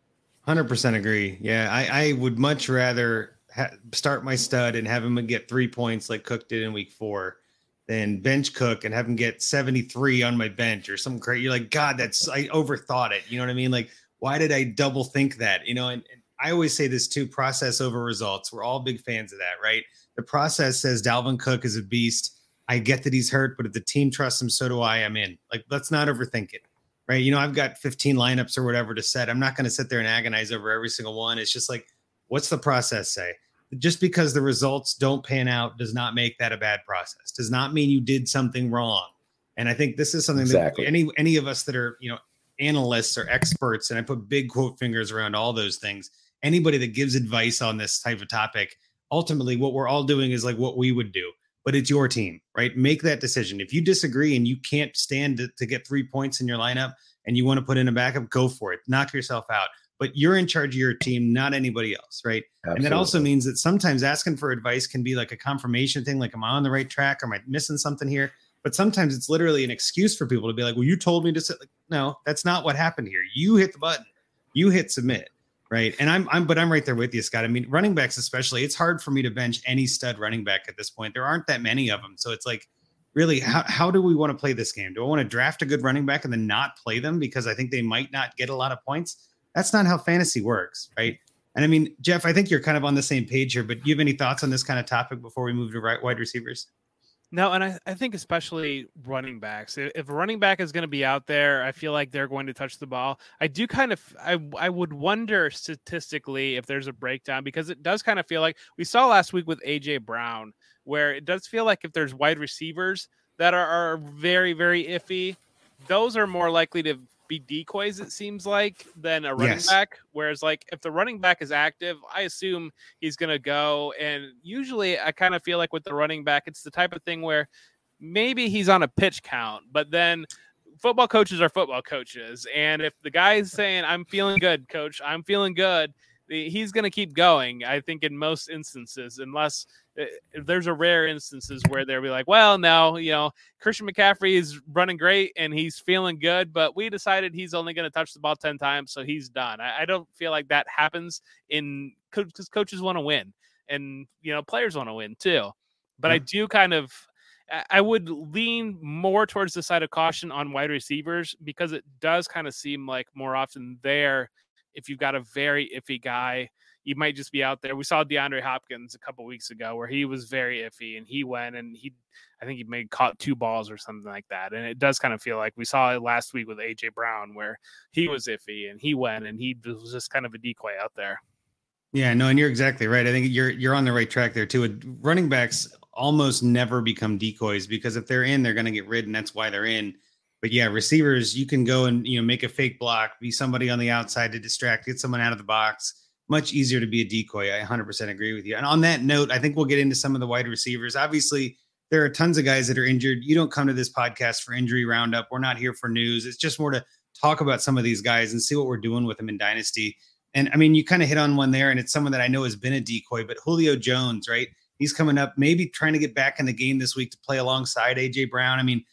Speaker 1: Hundred percent agree. Yeah, I I would much rather ha- start my stud and have him get three points like Cook did in week four than bench Cook and have him get 73 on my bench or something crazy. You're like, God, that's I overthought it. You know what I mean? Like, why did I double think that? You know, and, and I always say this too: process over results. We're all big fans of that, right? The process says Dalvin Cook is a beast. I get that he's hurt, but if the team trusts him, so do I. I'm in. Like, let's not overthink it, right? You know, I've got 15 lineups or whatever to set. I'm not going to sit there and agonize over every single one. It's just like, what's the process say? Just because the results don't pan out does not make that a bad process. Does not mean you did something wrong. And I think this is something exactly. that any any of us that are, you know, analysts or experts, and I put big quote fingers around all those things. Anybody that gives advice on this type of topic, ultimately what we're all doing is like what we would do. But it's your team, right? Make that decision. If you disagree and you can't stand to, to get three points in your lineup and you want to put in a backup, go for it. Knock yourself out but you're in charge of your team, not anybody else, right? Absolutely. And that also means that sometimes asking for advice can be like a confirmation thing, like, am I on the right track? Or am I missing something here? But sometimes it's literally an excuse for people to be like, well, you told me to sit. Like, no, that's not what happened here. You hit the button, you hit submit, right? And I'm, I'm, but I'm right there with you, Scott. I mean, running backs, especially, it's hard for me to bench any stud running back at this point. There aren't that many of them. So it's like, really, how, how do we want to play this game? Do I want to draft a good running back and then not play them because I think they might not get a lot of points? That's not how fantasy works, right? And I mean, Jeff, I think you're kind of on the same page here, but do you have any thoughts on this kind of topic before we move to right wide receivers?
Speaker 3: No, and I, I think especially running backs. If a running back is going to be out there, I feel like they're going to touch the ball. I do kind of I I would wonder statistically if there's a breakdown because it does kind of feel like we saw last week with AJ Brown, where it does feel like if there's wide receivers that are, are very, very iffy, those are more likely to be decoys, it seems like, than a running yes. back. Whereas, like, if the running back is active, I assume he's going to go. And usually, I kind of feel like with the running back, it's the type of thing where maybe he's on a pitch count, but then football coaches are football coaches. And if the guy's saying, I'm feeling good, coach, I'm feeling good, he's going to keep going. I think in most instances, unless eh, there's a rare instances where they'll be like, well, no, you know, Christian McCaffrey is running great and he's feeling good, but we decided he's only going to touch the ball 10 times, so he's done. I, I don't feel like that happens in because coaches want to win and, you know, players want to win too. But I do kind of, I would lean more towards the side of caution on wide receivers because it does kind of seem like more often there if you've got a very iffy guy, you might just be out there. We saw DeAndre Hopkins a couple weeks ago where he was very iffy and he went and he, I think he made caught two balls or something like that. And it does kind of feel like we saw it last week with AJ Brown where he was iffy and he went and he was just kind of a decoy out there.
Speaker 1: Yeah, no, and you're exactly right. I think you're you're on the right track there too. Running backs almost never become decoys because if they're in, they're going to get rid, and that's why they're in but yeah, receivers, you can go and you know make a fake block, be somebody on the outside to distract, get someone out of the box. Much easier to be a decoy. I 100% agree with you. And on that note, I think we'll get into some of the wide receivers. Obviously, there are tons of guys that are injured. You don't come to this podcast for injury roundup. We're not here for news. It's just more to talk about some of these guys and see what we're doing with them in Dynasty. And I mean, you kind of hit on one there, and it's someone that I know has been a decoy, but Julio Jones, right? He's coming up, maybe trying to get back in the game this week to play alongside AJ Brown. I mean,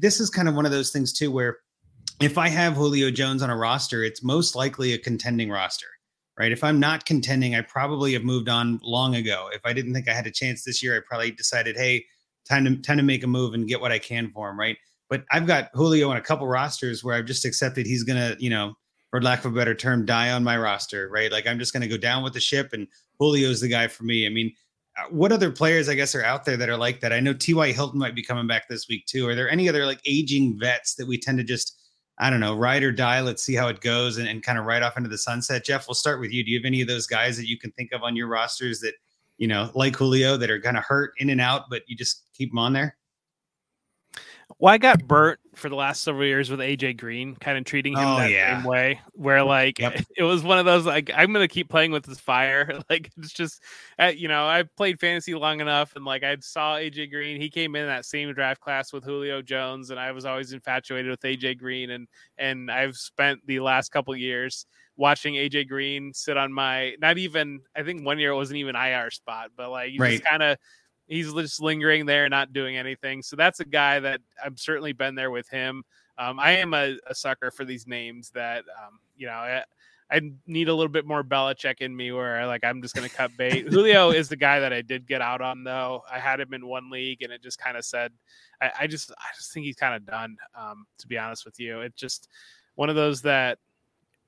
Speaker 1: this is kind of one of those things too, where if I have Julio Jones on a roster, it's most likely a contending roster, right? If I'm not contending, I probably have moved on long ago. If I didn't think I had a chance this year, I probably decided, hey, time to time to make a move and get what I can for him, right? But I've got Julio on a couple rosters where I've just accepted he's gonna, you know, for lack of a better term, die on my roster, right? Like I'm just gonna go down with the ship, and Julio's the guy for me. I mean, Uh, what other players I guess are out there that are like that? I know T.Y. Hilton might be coming back this week too. Are there any other like aging vets that we tend to just I don't know, ride or die. Let's see how it goes and, and kind of ride off into the sunset. Jeff, we'll start with you. Do you have any of those guys that you can think of on your rosters that, you know, like Julio, that are kind of hurt in and out, but you just keep them on there?
Speaker 3: Well, I got burnt for the last several years with AJ Green, kind of treating him oh, that yeah. same way, where like yep. it was one of those like I'm gonna keep playing with this fire. Like it's just, uh, you know, I played fantasy long enough, and like I saw AJ Green. He came in that same draft class with Julio Jones, and I was always infatuated with AJ Green, and and I've spent the last couple years watching AJ Green sit on my not even I think one year it wasn't even IR spot, but like you right. just kind of he's just lingering there, not doing anything. So that's a guy that I've certainly been there with him. Um, I am a, a, sucker for these names that, um, you know, I, I, need a little bit more Belichick in me where like I'm just going to cut bait. Julio is the guy that I did get out on though. I had him in one league and it just kind of said, I, I, just, I just think he's kind of done. Um, to be honest with you, it's just one of those that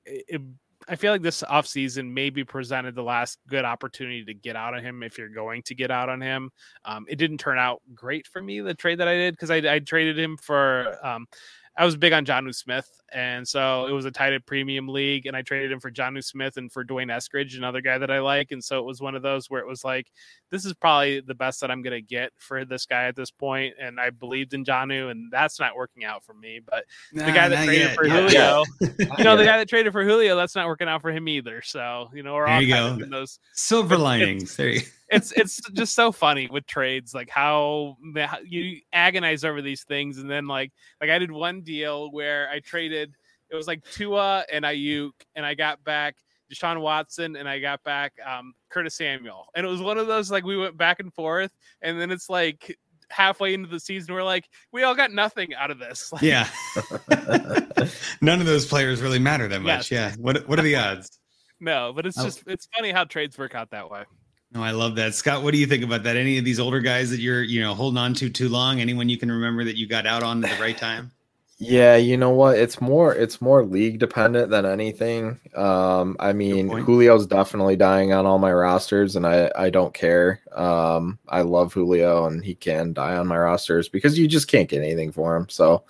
Speaker 3: it, I feel like this offseason maybe presented the last good opportunity to get out on him if you're going to get out on him. Um, it didn't turn out great for me, the trade that I did, because I, I, traded him for um, I was big on Jonnu Smith, and so it was a tight end premium league, and I traded him for Jonnu Smith and for D'Wayne Eskridge, another guy that I like, and so it was one of those where it was like, this is probably the best that I'm gonna get for this guy at this point. point, and I believed in Jonnu, and that's not working out for me. But nah, the guy that traded yet. for Julio, you know, the guy that traded for Julio, that's not working out for him either. So you know, we're
Speaker 1: there
Speaker 3: all
Speaker 1: you go.
Speaker 3: those
Speaker 1: silver linings. There you
Speaker 3: it's it's just so funny with trades, like how, how you agonize over these things, and then like like I did one deal where I traded it was like Tua and Aiyuk, and I got back Deshaun Watson, and I got back um, Curtis Samuel, and it was one of those like we went back and forth, and then it's like halfway into the season, we're like, we all got nothing out of this. Like,
Speaker 1: yeah, none of those players really matter that much. Yes. Yeah, what what are the odds?
Speaker 3: No, but it's oh. just it's funny how trades work out that way.
Speaker 1: No, I love that. Scott, what do you think about that? Any of these older guys that you're, you know, holding on to too long? Anyone you can remember that you got out on at the right time?
Speaker 2: Yeah, you know what? It's more it's more league dependent than anything. Um, I mean, Julio's definitely dying on all my rosters, and I I don't care. Um, I love Julio, and he can die on my rosters because you just can't get anything for him. So,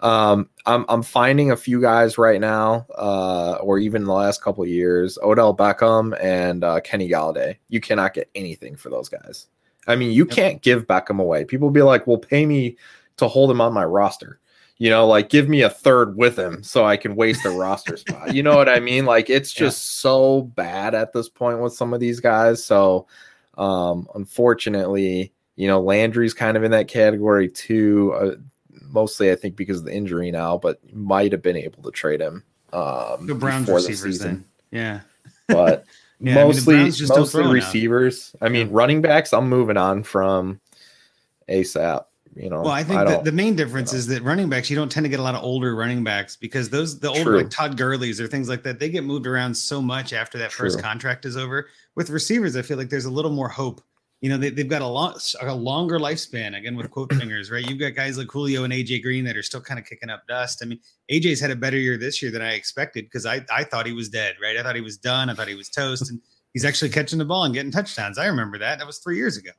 Speaker 2: um, I'm I'm finding a few guys right now, uh, or even the last couple years, Odell Beckham and uh, Kenny Golladay. You cannot get anything for those guys. I mean, you yep. can't give Beckham away. People be like, "Well, pay me to hold him on my roster." You know, like give me a third with him so I can waste a roster spot. You know what I mean? Like it's just yeah. so bad at this point with some of these guys. So, um, unfortunately, you know, Landry's kind of in that category too. Uh, mostly I think because of the injury now, but might have been able to trade him. Um,
Speaker 1: the Browns receivers the then, yeah.
Speaker 2: But yeah, mostly, I mean, mostly receivers. I mean, yeah. running backs. I'm moving on from ASAP. You know,
Speaker 1: well, I think I the main difference you know. is that running backs, you don't tend to get a lot of older running backs because those the older True. like Todd Gurley's or things like that, they get moved around so much after that True. first contract is over. With receivers, I feel like there's a little more hope you know, they, they've got a long, a longer lifespan again with quote fingers, right? You've got guys like Julio and AJ Green that are still kind of kicking up dust. I mean, AJ's had a better year this year than I expected because I, I thought he was dead, right? I thought he was done. I thought he was toast, and he's actually catching the ball and getting touchdowns. I remember that. That was three years ago.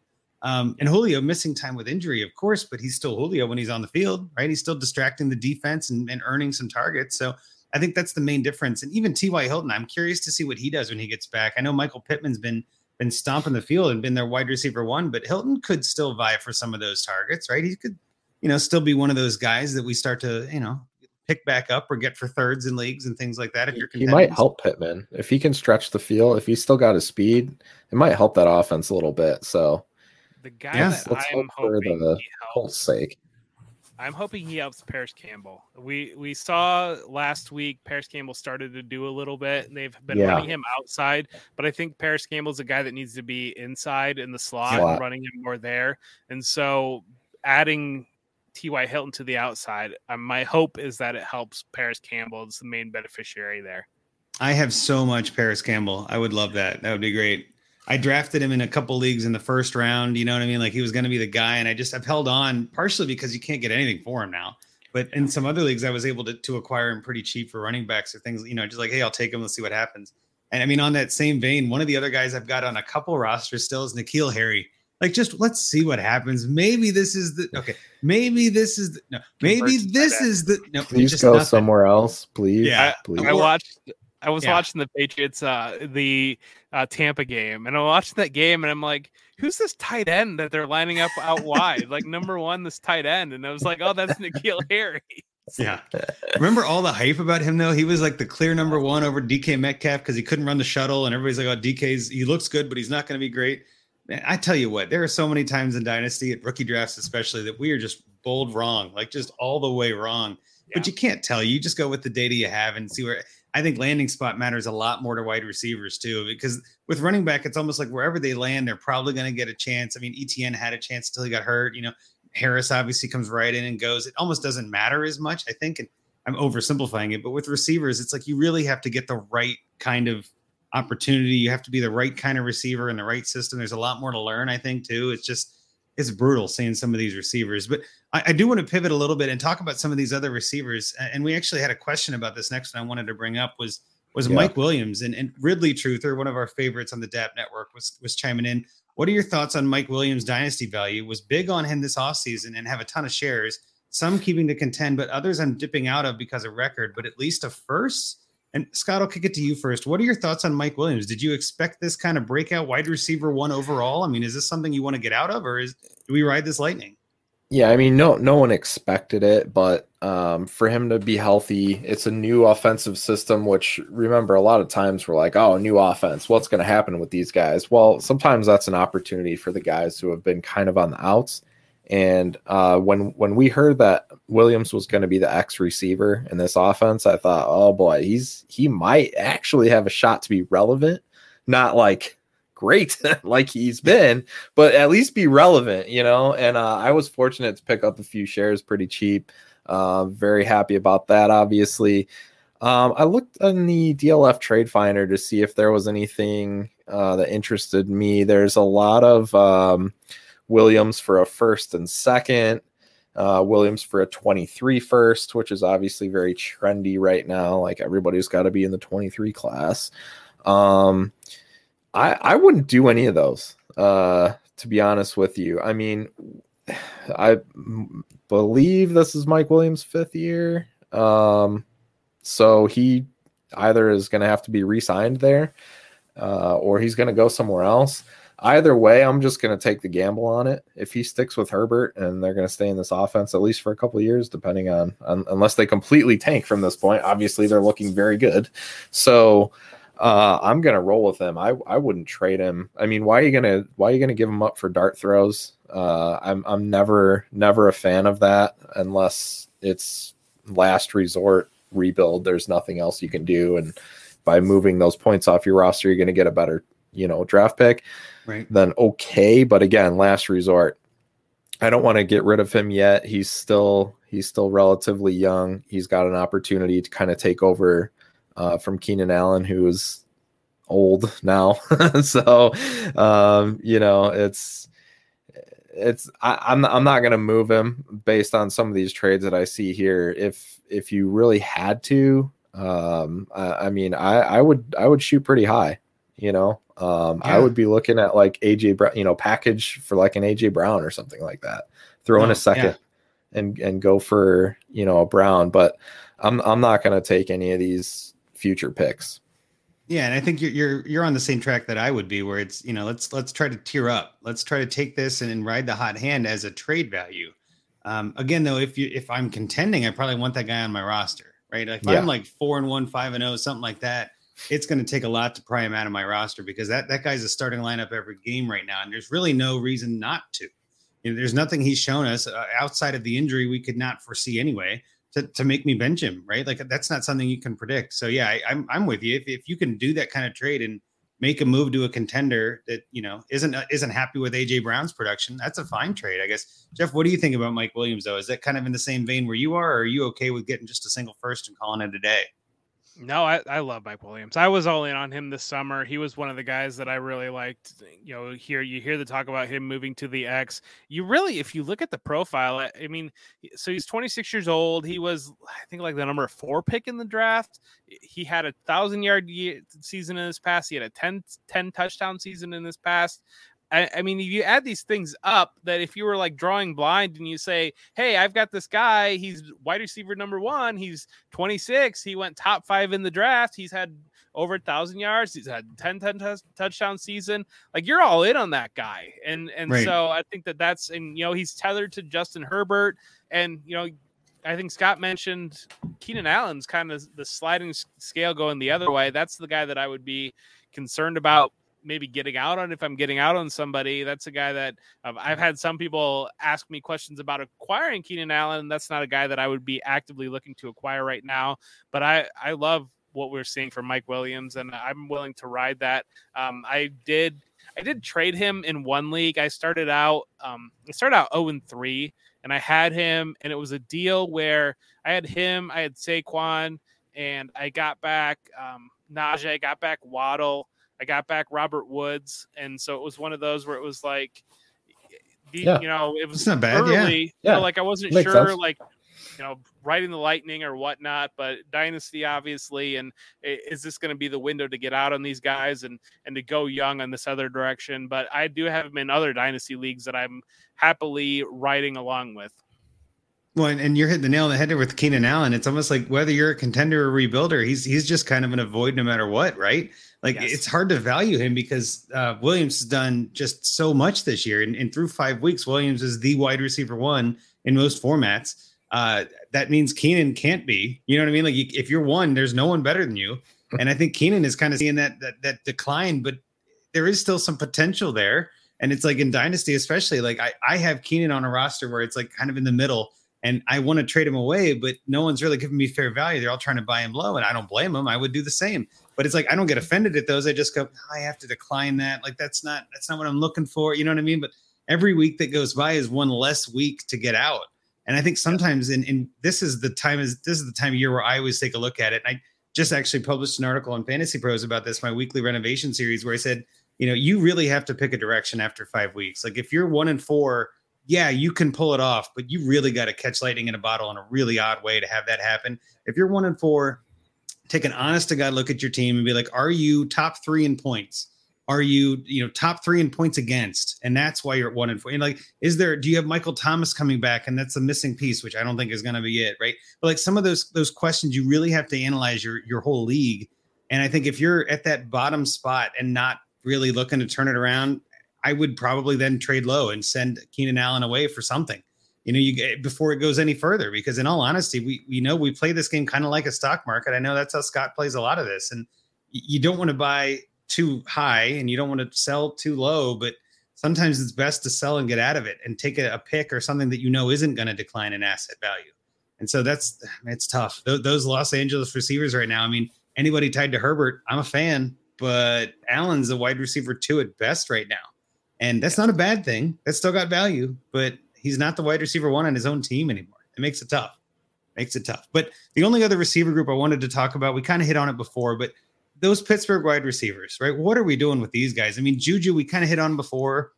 Speaker 1: Um, and Julio missing time with injury, of course, but he's still Julio when he's on the field, right? He's still distracting the defense and, and earning some targets. So I think that's the main difference. And even T.Y. Hilton, I'm curious to see what he does when he gets back. I know Michael Pittman's been – been stomping the field and been their wide receiver one, but Hilton could still vie for some of those targets, right? He could, you know, still be one of those guys that we start to, you know, pick back up or get for thirds in leagues and things like that. If you're
Speaker 2: he might help Pittman if he can stretch the field. If he's still got his speed, it might help that offense a little bit. So
Speaker 3: the guy yeah, that let's I'm hope for the
Speaker 2: whole sake.
Speaker 3: I'm hoping he helps Parris Campbell. We we saw last week Parris Campbell started to do a little bit, and they've been
Speaker 2: Yeah.
Speaker 3: running him outside. But I think Parris Campbell's a guy that needs to be inside in the slot,
Speaker 2: Slot.
Speaker 3: running him more there. And so adding T.Y. Hilton to the outside, uh, my hope is that it helps Parris Campbell. It's the main beneficiary there.
Speaker 1: I have so much Parris Campbell. I would love that. That would be great. I drafted him in a couple leagues in the first round. You know what I mean? Like he was going to be the guy, and I just I've held on partially because you can't get anything for him now. But in some other leagues, I was able to, to acquire him pretty cheap for running backs or things. You know, just like hey, I'll take him. Let's see what happens. And I mean, on that same vein, one of the other guys I've got on a couple rosters still is N'Keal Harry. Like, just let's see what happens. Maybe this is the okay. Maybe this is the no. Maybe this is the no.
Speaker 2: Please
Speaker 1: just
Speaker 2: go
Speaker 1: nothing.
Speaker 2: somewhere else, please.
Speaker 1: Yeah.
Speaker 2: please.
Speaker 3: I watched. I was
Speaker 1: Yeah.
Speaker 3: watching the Patriots, uh, the uh, Tampa game, and I'm watching that game, and I'm like, "Who's this tight end that they're lining up out wide? Like number one, this tight end." And I was like, "Oh, that's N'Keal Harry."
Speaker 1: Yeah. Remember all the hype about him though? He was like the clear number one over DK Metcalf because he couldn't run the shuttle, and everybody's like, "Oh, DK's he looks good, but he's not going to be great." Man, I tell you what, there are so many times in Dynasty, at rookie drafts especially, that we are just bold wrong, like just all the way wrong. But you can't tell. You just go with the data you have and see where. I think landing spot matters a lot more to wide receivers too, because with running back, it's almost like wherever they land, they're probably going to get a chance. I mean, ETN had a chance until he got hurt. You know, Harris obviously comes right in and goes. It almost doesn't matter as much, I think. And I'm oversimplifying it, but with receivers, it's like you really have to get the right kind of opportunity. You have to be the right kind of receiver in the right system. There's a lot more to learn, I think, too. It's just it's brutal seeing some of these receivers. But I, I do want to pivot a little bit and talk about some of these other receivers. And we actually had a question about this next one I wanted to bring up was was
Speaker 2: Yeah.
Speaker 1: Mike Williams and, and Ridley Truther, one of our favorites on the DAP network, was was chiming in. What are your thoughts on Mike Williams' dynasty value? Was big on him this offseason and have a ton of shares, some keeping to contend, but others I'm dipping out of because of record, but at least a first. And Scott, I'll kick it to you first. What are your thoughts on Mike Williams? Did you expect this kind of breakout wide receiver one overall? I mean, is this something you want to get out of, or is do we ride this lightning?
Speaker 2: Yeah, I mean, no, no one expected it, but um, for him to be healthy, it's a new offensive system. Which remember, a lot of times we're like, "Oh, new offense. What's going to happen with these guys?" Well, sometimes that's an opportunity for the guys who have been kind of on the outs. And uh, when when we heard that Williams was going to be the X receiver in this offense, I thought, "Oh boy, he's he might actually have a shot to be relevant." Not like great like he's been, but at least be relevant, you know. And uh, I was fortunate to pick up a few shares pretty cheap. Uh, very happy about that, obviously. Um, I looked on the DLF Trade Finder to see if there was anything uh, that interested me. There's a lot of um, Williams for a first and second, uh, Williams for a 23 first, which is obviously very trendy right now. Like everybody's got to be in the 23 class. Um, I I wouldn't do any of those. Uh, to be honest with you, I mean, I believe this is Mike Williams' fifth year. Um, so he either is going to have to be re-signed there, uh, or he's going to go somewhere else. Either way, I'm just going to take the gamble on it. If he sticks with Herbert and they're going to stay in this offense at least for a couple years, depending on, unless they completely tank from this point. Obviously, they're looking very good. So uh, I'm gonna roll with him. I I wouldn't trade him. I mean, why are you gonna why are you gonna give him up for dart throws? Uh, I'm I'm never never a fan of that unless it's last resort rebuild. There's nothing else you can do, and by moving those points off your roster, you're gonna get a better you know draft pick.
Speaker 1: Right.
Speaker 2: Then okay, but again, last resort. I don't want to get rid of him yet. He's still he's still relatively young. He's got an opportunity to kind of take over uh, from Keenan Allen, who's old now. so, um, you know, it's it's I, I'm I'm not gonna move him based on some of these trades that I see here. If if you really had to, um, I, I mean, I I would I would shoot pretty high. You know, um, I would be looking at like AJ Brown, you know, package for like an AJ Brown or something like that. Throw in
Speaker 1: Oh,
Speaker 2: a second and and go for you know a Brown, but I'm I'm not gonna take any of these future picks.
Speaker 1: Yeah, and I think you're you're you're on the same track that I would be, where it's you know let's let's try to tear up, let's try to take this and, and ride the hot hand as a trade value. Um, again, though, if you if I'm contending, I probably want that guy on my roster, right? Like if
Speaker 2: Yeah.
Speaker 1: I'm like four and one, five and zero, something like that, it's going to take a lot to pry him out of my roster because that that guy's a starting lineup every game right now, and there's really no reason not to. You know, there's nothing he's shown us uh, outside of the injury we could not foresee anyway to, to make me bench him, right? Like that's not something you can predict. So yeah, I, I'm I'm with you. If if you can do that kind of trade and make a move to a contender that you know isn't isn't happy with AJ Brown's production, that's a fine trade, I guess. Jeff, what do you think about Mike Williams though? Is that kind of in the same vein where you are, or are you okay with getting just a single first and calling it a day?
Speaker 3: No, I, I love Mike Williams. I was all in on him this summer. He was one of the guys that I really liked. You know, here you hear the talk about him moving to the X. You really, if you look at the profile, I mean, so he's 26 years old. He was, I think, like the number four pick in the draft. He had a thousand yard season in his past. He had a 10, 10 touchdown season in his past. I, I mean, if you add these things up that if you were like drawing blind and you say, Hey, I've got this guy, he's wide receiver number one, he's 26, he went top five in the draft, he's had over a thousand yards, he's had 10, 10 t- touchdown season. Like you're all in on that guy. And, and right. so I think that that's, and you know, he's tethered to Justin Herbert. And, you know, I think Scott mentioned Keenan Allen's kind of the sliding scale going the other way. That's the guy that I would be concerned about maybe getting out on if I'm getting out on somebody. That's a guy that um, I've had some people ask me questions about acquiring Keenan Allen. That's not a guy that I would be actively looking to acquire right now. But I I love what we're seeing from Mike Williams, and I'm willing to ride that. Um, I did I did trade him in one league. I started out um, I started out 0 and 3, and I had him, and it was a deal where I had him, I had Saquon, and I got back um, Najee, got back Waddle I got back Robert Woods, and so it was one of those where it was like, the, yeah. you know, it was
Speaker 1: it's not bad.
Speaker 3: Early,
Speaker 1: yeah,
Speaker 3: yeah. like I wasn't Makes sure, sense. like you know, riding the lightning or whatnot. But dynasty, obviously, and is this going to be the window to get out on these guys and and to go young on this other direction? But I do have them in other dynasty leagues that I'm happily riding along with.
Speaker 1: Well, and you're hitting the nail on the head there with Keenan Allen. It's almost like whether you're a contender or a rebuilder, he's he's just kind of an avoid no matter what, right? Like yes. it's hard to value him because uh, Williams has done just so much this year, and, and, through five weeks, Williams is the wide receiver one in most formats. Uh, that means Keenan can't be. You know what I mean? Like you, if you're one, there's no one better than you. And I think Keenan is kind of seeing that that that decline, but there is still some potential there. And it's like in Dynasty, especially, like I, I have Keenan on a roster where it's like kind of in the middle and I want to trade him away, but no one's really giving me fair value. They're all trying to buy him low, and I don't blame them. I would do the same. But it's like I don't get offended at those. I just go, I have to decline that. Like that's not that's not what I'm looking for. You know what I mean? But every week that goes by is one less week to get out. And I think sometimes in, in this is the time is this is the time of year where I always take a look at it. And I just actually published an article on Fantasy Pros about this, my weekly renovation series, where I said, you know, you really have to pick a direction after five weeks. Like if you're one and four yeah, you can pull it off, but you really got to catch lightning in a bottle in a really odd way to have that happen. If you're one and four, take an honest to God look at your team and be like, are you top three in points? Are you, you know, top three in points against? And that's why you're at one and four. And like, is there, do you have Michael Thomas coming back? And that's a missing piece, which I don't think is going to be it. Right. But like some of those, those questions, you really have to analyze your, your whole league. And I think if you're at that bottom spot and not really looking to turn it around, I would probably then trade low and send Keenan Allen away for something. You know, you get before it goes any further, because in all honesty, we we know we play this game kind of like a stock market. I know that's how Scott plays a lot of this, and you don't want to buy too high and you don't want to sell too low, but sometimes it's best to sell and get out of it and take a, a pick or something that you know isn't going to decline in asset value. And so that's it's tough. Those, those Los Angeles receivers right now. I mean, anybody tied to Herbert, I'm a fan, but Allen's a wide receiver two at best right now. And that's not a bad thing. That's still got value, but he's not the wide receiver one on his own team anymore. It makes it tough. Makes it tough. But the only other receiver group I wanted to talk about, we kind of hit on it before, but those Pittsburgh wide receivers, right? What are we doing with these guys? I mean, Juju, we kind of hit on before.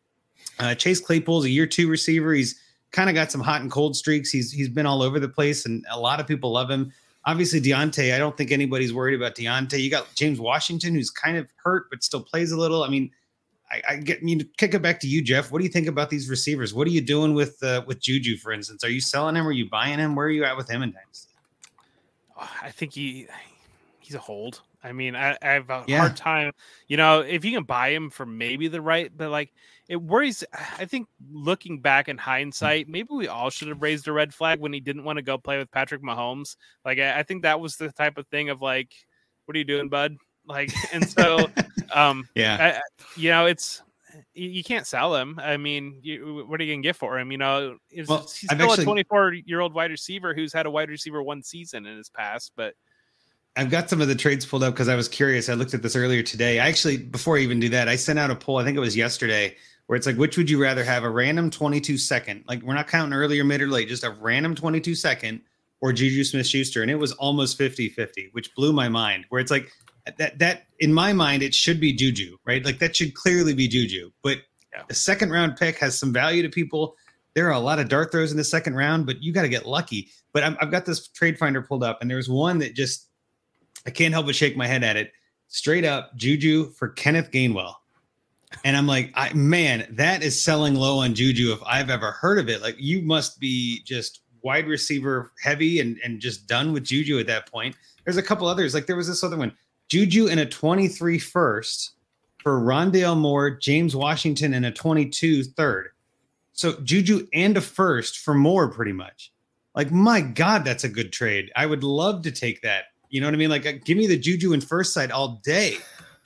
Speaker 1: Uh, Chase Claypool's a year two receiver. He's kind of got some hot and cold streaks. He's he's been all over the place, and a lot of people love him. Obviously, Diontae, I don't think anybody's worried about Diontae. You got James Washington, who's kind of hurt but still plays a little. I mean, I, I get you know, kick it back to you, Jeff. What do you think about these receivers? What are you doing with uh, with Juju, for instance? Are you selling him? Are you buying him? Where are you at with him in Dynasty?
Speaker 3: I think he he's a hold. I mean, I, I have a yeah. hard time. You know, if you can buy him for maybe the right, but like it worries. I think looking back in hindsight, maybe we all should have raised a red flag when he didn't want to go play with Patrick Mahomes. Like, I, I think that was the type of thing of like, what are you doing, bud? Like, and so, um,
Speaker 1: yeah,
Speaker 3: I, you know, it's you, you can't sell him. I mean, you, what are you gonna get for him? You know, he's,
Speaker 1: Well,
Speaker 3: he's still
Speaker 1: actually-
Speaker 3: a 24 year old wide receiver who's had a wide receiver one season in his past, but
Speaker 1: I've got some of the trades pulled up because I was curious. I looked at this earlier today. I actually, before I even do that, I sent out a poll. I think it was yesterday, where it's like, which would you rather have a random 22 second? Like, we're not counting earlier, mid, or late, just a random 22 second or Juju Smith Schuster. And it was almost 50 50, which blew my mind. Where it's like, that, that in my mind, it should be Juju, right? Like, that should clearly be Juju. But
Speaker 3: Yeah.
Speaker 1: a second round pick has some value to people. There are a lot of dart throws in the second round, but you got to get lucky. But I'm, I've got this trade finder pulled up, and there's one that just I can't help but shake my head at it. Straight up, Juju for Kenneth Gainwell. And I'm like, I man, that is selling low on Juju if I've ever heard of it. Like, you must be just wide receiver heavy and, and just done with Juju at that point. There's a couple others. Like, there was this other one Juju in a 23 first for Rondale Moore, James Washington, and a 22 third. So, Juju and a first for Moore, pretty much. Like, my God, that's a good trade. I would love to take that. You know what I mean? Like, uh, give me the Juju and first side all day.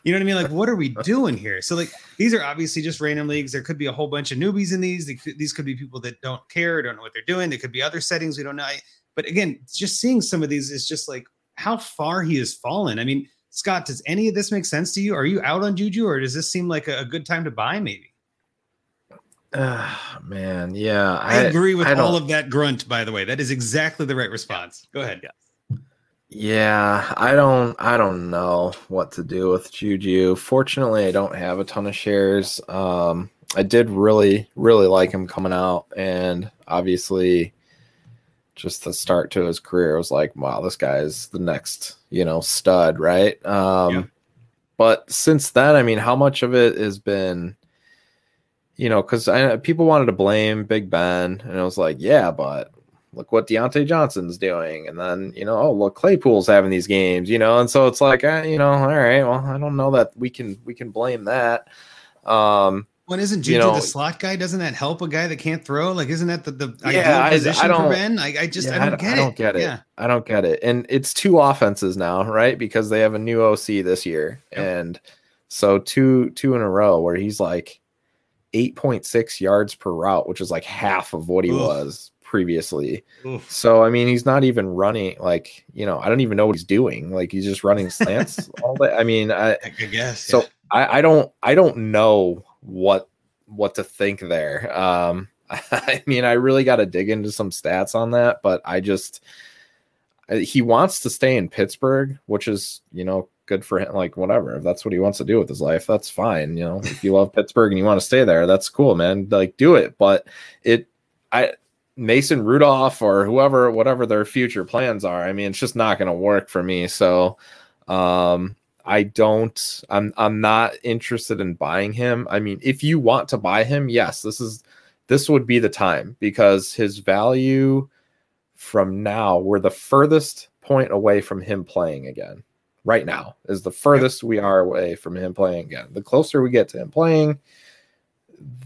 Speaker 1: You know what I mean? Like, what are we doing here? So, like, these are obviously just random leagues. There could be a whole bunch of newbies in these. These could be people that don't care, don't know what they're doing. There could be other settings we don't know. But again, just seeing some of these is just like how far he has fallen. I mean, Scott, does any of this make sense to you? Are you out on Juju, or does this seem like a, a good time to buy? Maybe.
Speaker 2: Ah, man, yeah,
Speaker 1: I, agree with
Speaker 2: I
Speaker 1: all of that grunt. By the way, that is exactly the right response. Go ahead.
Speaker 2: Yeah, I don't I don't know what to do with Juju. Fortunately, I don't have a ton of shares. Um I did really really like him coming out and obviously just the start to his career was like, wow, this guy is the next, you know, stud, right? Um
Speaker 1: Yeah.
Speaker 2: but since then, I mean, how much of it has been you know, because people wanted to blame Big Ben, and it was like, yeah, but look what Diontae Johnson's doing, and then you know, oh look, Claypool's having these games, you know, and so it's like, eh, you know, all right, well, I don't know that we can we can blame that. Um,
Speaker 1: When isn't Juju
Speaker 2: You know-
Speaker 1: the slot guy? Doesn't that help a guy that can't throw? Like, isn't that the, the
Speaker 2: Yeah,
Speaker 1: ideal
Speaker 2: I-
Speaker 1: position
Speaker 2: I
Speaker 1: for
Speaker 2: don't-
Speaker 1: Ben? I, I just
Speaker 2: yeah,
Speaker 1: I don't get
Speaker 2: I
Speaker 1: it.
Speaker 2: don't get it.
Speaker 1: Yeah.
Speaker 2: I don't get it. And it's two offenses now, right? Because they have a new OC this year,
Speaker 1: Yep.
Speaker 2: and so two two in a row where he's like eight point six yards per route, which is like half of what he
Speaker 1: Oof.
Speaker 2: was previously.
Speaker 1: Oof.
Speaker 2: So I mean, he's not even running like you know. I don't even know what he's doing. Like he's just running slants all day. I mean, I
Speaker 1: I I guess.
Speaker 2: so
Speaker 1: yeah.
Speaker 2: I, I don't I don't know what what to think there. Um, I mean, I really got to dig into some stats on that, but I just he wants to stay in Pittsburgh, which is you know good for him. Like whatever, if that's what he wants to do with his life, that's fine. You know, if you love Pittsburgh and you want to stay there, that's cool, man. Like do it. But it, I Mason Rudolph or whoever, whatever their future plans are. I mean, it's just not going to work for me. So, um, I don't. I'm. I'm not interested in buying him. I mean, if you want to buy him, yes, this is this would be the time because his value from now we're the furthest point away from him playing again. Right now is the furthest we are away from him playing again. The closer we get to him playing,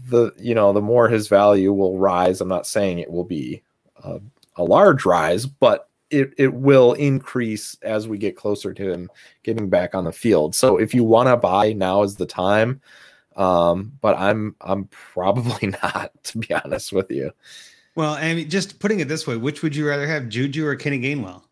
Speaker 2: the you know the more his value will rise. I'm not saying it will be a, a large rise, but it, it will increase as we get closer to him getting back on the field. So if you want to buy, now is the time. Um, but I'm I'm probably not, to be honest with you.
Speaker 1: well, I mean, just putting it this way, which would you rather have, Juju or Kenny Gainwell?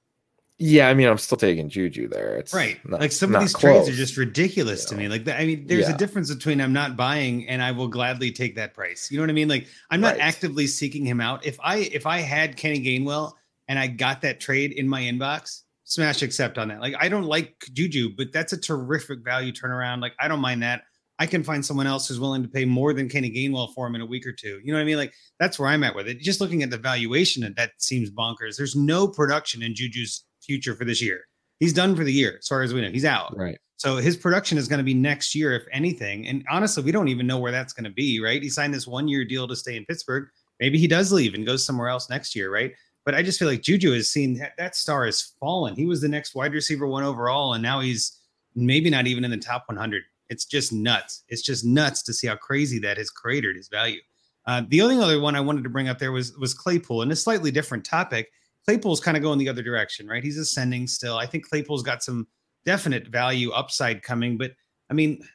Speaker 2: Yeah, I mean, I'm still taking Juju there. It's
Speaker 1: Right.
Speaker 2: not-
Speaker 1: like some of these trades are just ridiculous to me. Like, I mean, there's a difference between I'm not buying and I will gladly take that price. You know what I mean? Like, I'm not
Speaker 2: Right.
Speaker 1: actively seeking him out. If I if I had Kenny Gainwell and I got that trade in my inbox, smash accept on that. Like, I don't like Juju, but that's a terrific value turnaround. Like, I don't mind that. I can find someone else who's willing to pay more than Kenny Gainwell for him in a week or two. You know what I mean? Like, that's where I'm at with it. Just looking at the valuation, and that seems bonkers. There's no production in Juju's future for this year. He's done for the year, as far as we know. He's out.
Speaker 2: right.
Speaker 1: So his production is going to be next year, if anything. And honestly, we don't even know where that's going to be, right? He signed this one year deal to stay in Pittsburgh. Maybe he does leave and goes somewhere else next year, right? But I just feel like Juju has seen that, that star has fallen. He was the next wide receiver one overall, and now he's maybe not even in the top 100. It's just nuts. It's just nuts to see how crazy that has cratered his value. Uh, the only other one I wanted to bring up there was was Claypool, and a slightly different topic. Claypool's kind of going the other direction, right? He's ascending still. I think Claypool's got some definite value upside coming, but I mean,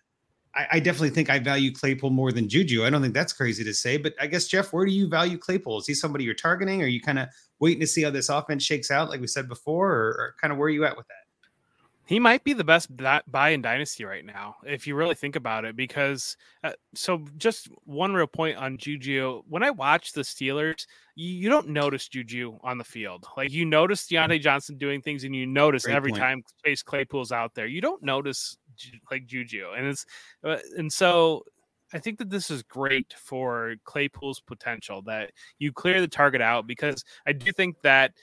Speaker 1: I, I, definitely think I value Claypool more than Juju. I don't think that's crazy to say, but I guess Jeff, where do you value Claypool? Is he somebody you're targeting? Or are you kind of waiting to see how this offense shakes out, like we said before, or, or kind of where are you at with that?
Speaker 3: He might be the best buy in Dynasty right now, if you really think about it. Because, uh, so just one real point on Juju. When I watch the Steelers, you, you, don't notice Juju on the field. Like you notice Diontae Johnson doing things, and you notice Great every point. time Chase Claypool's out there. You don't notice like Juju, and it's uh, and so I think that this is great for Claypool's potential that you clear the target out because I do think that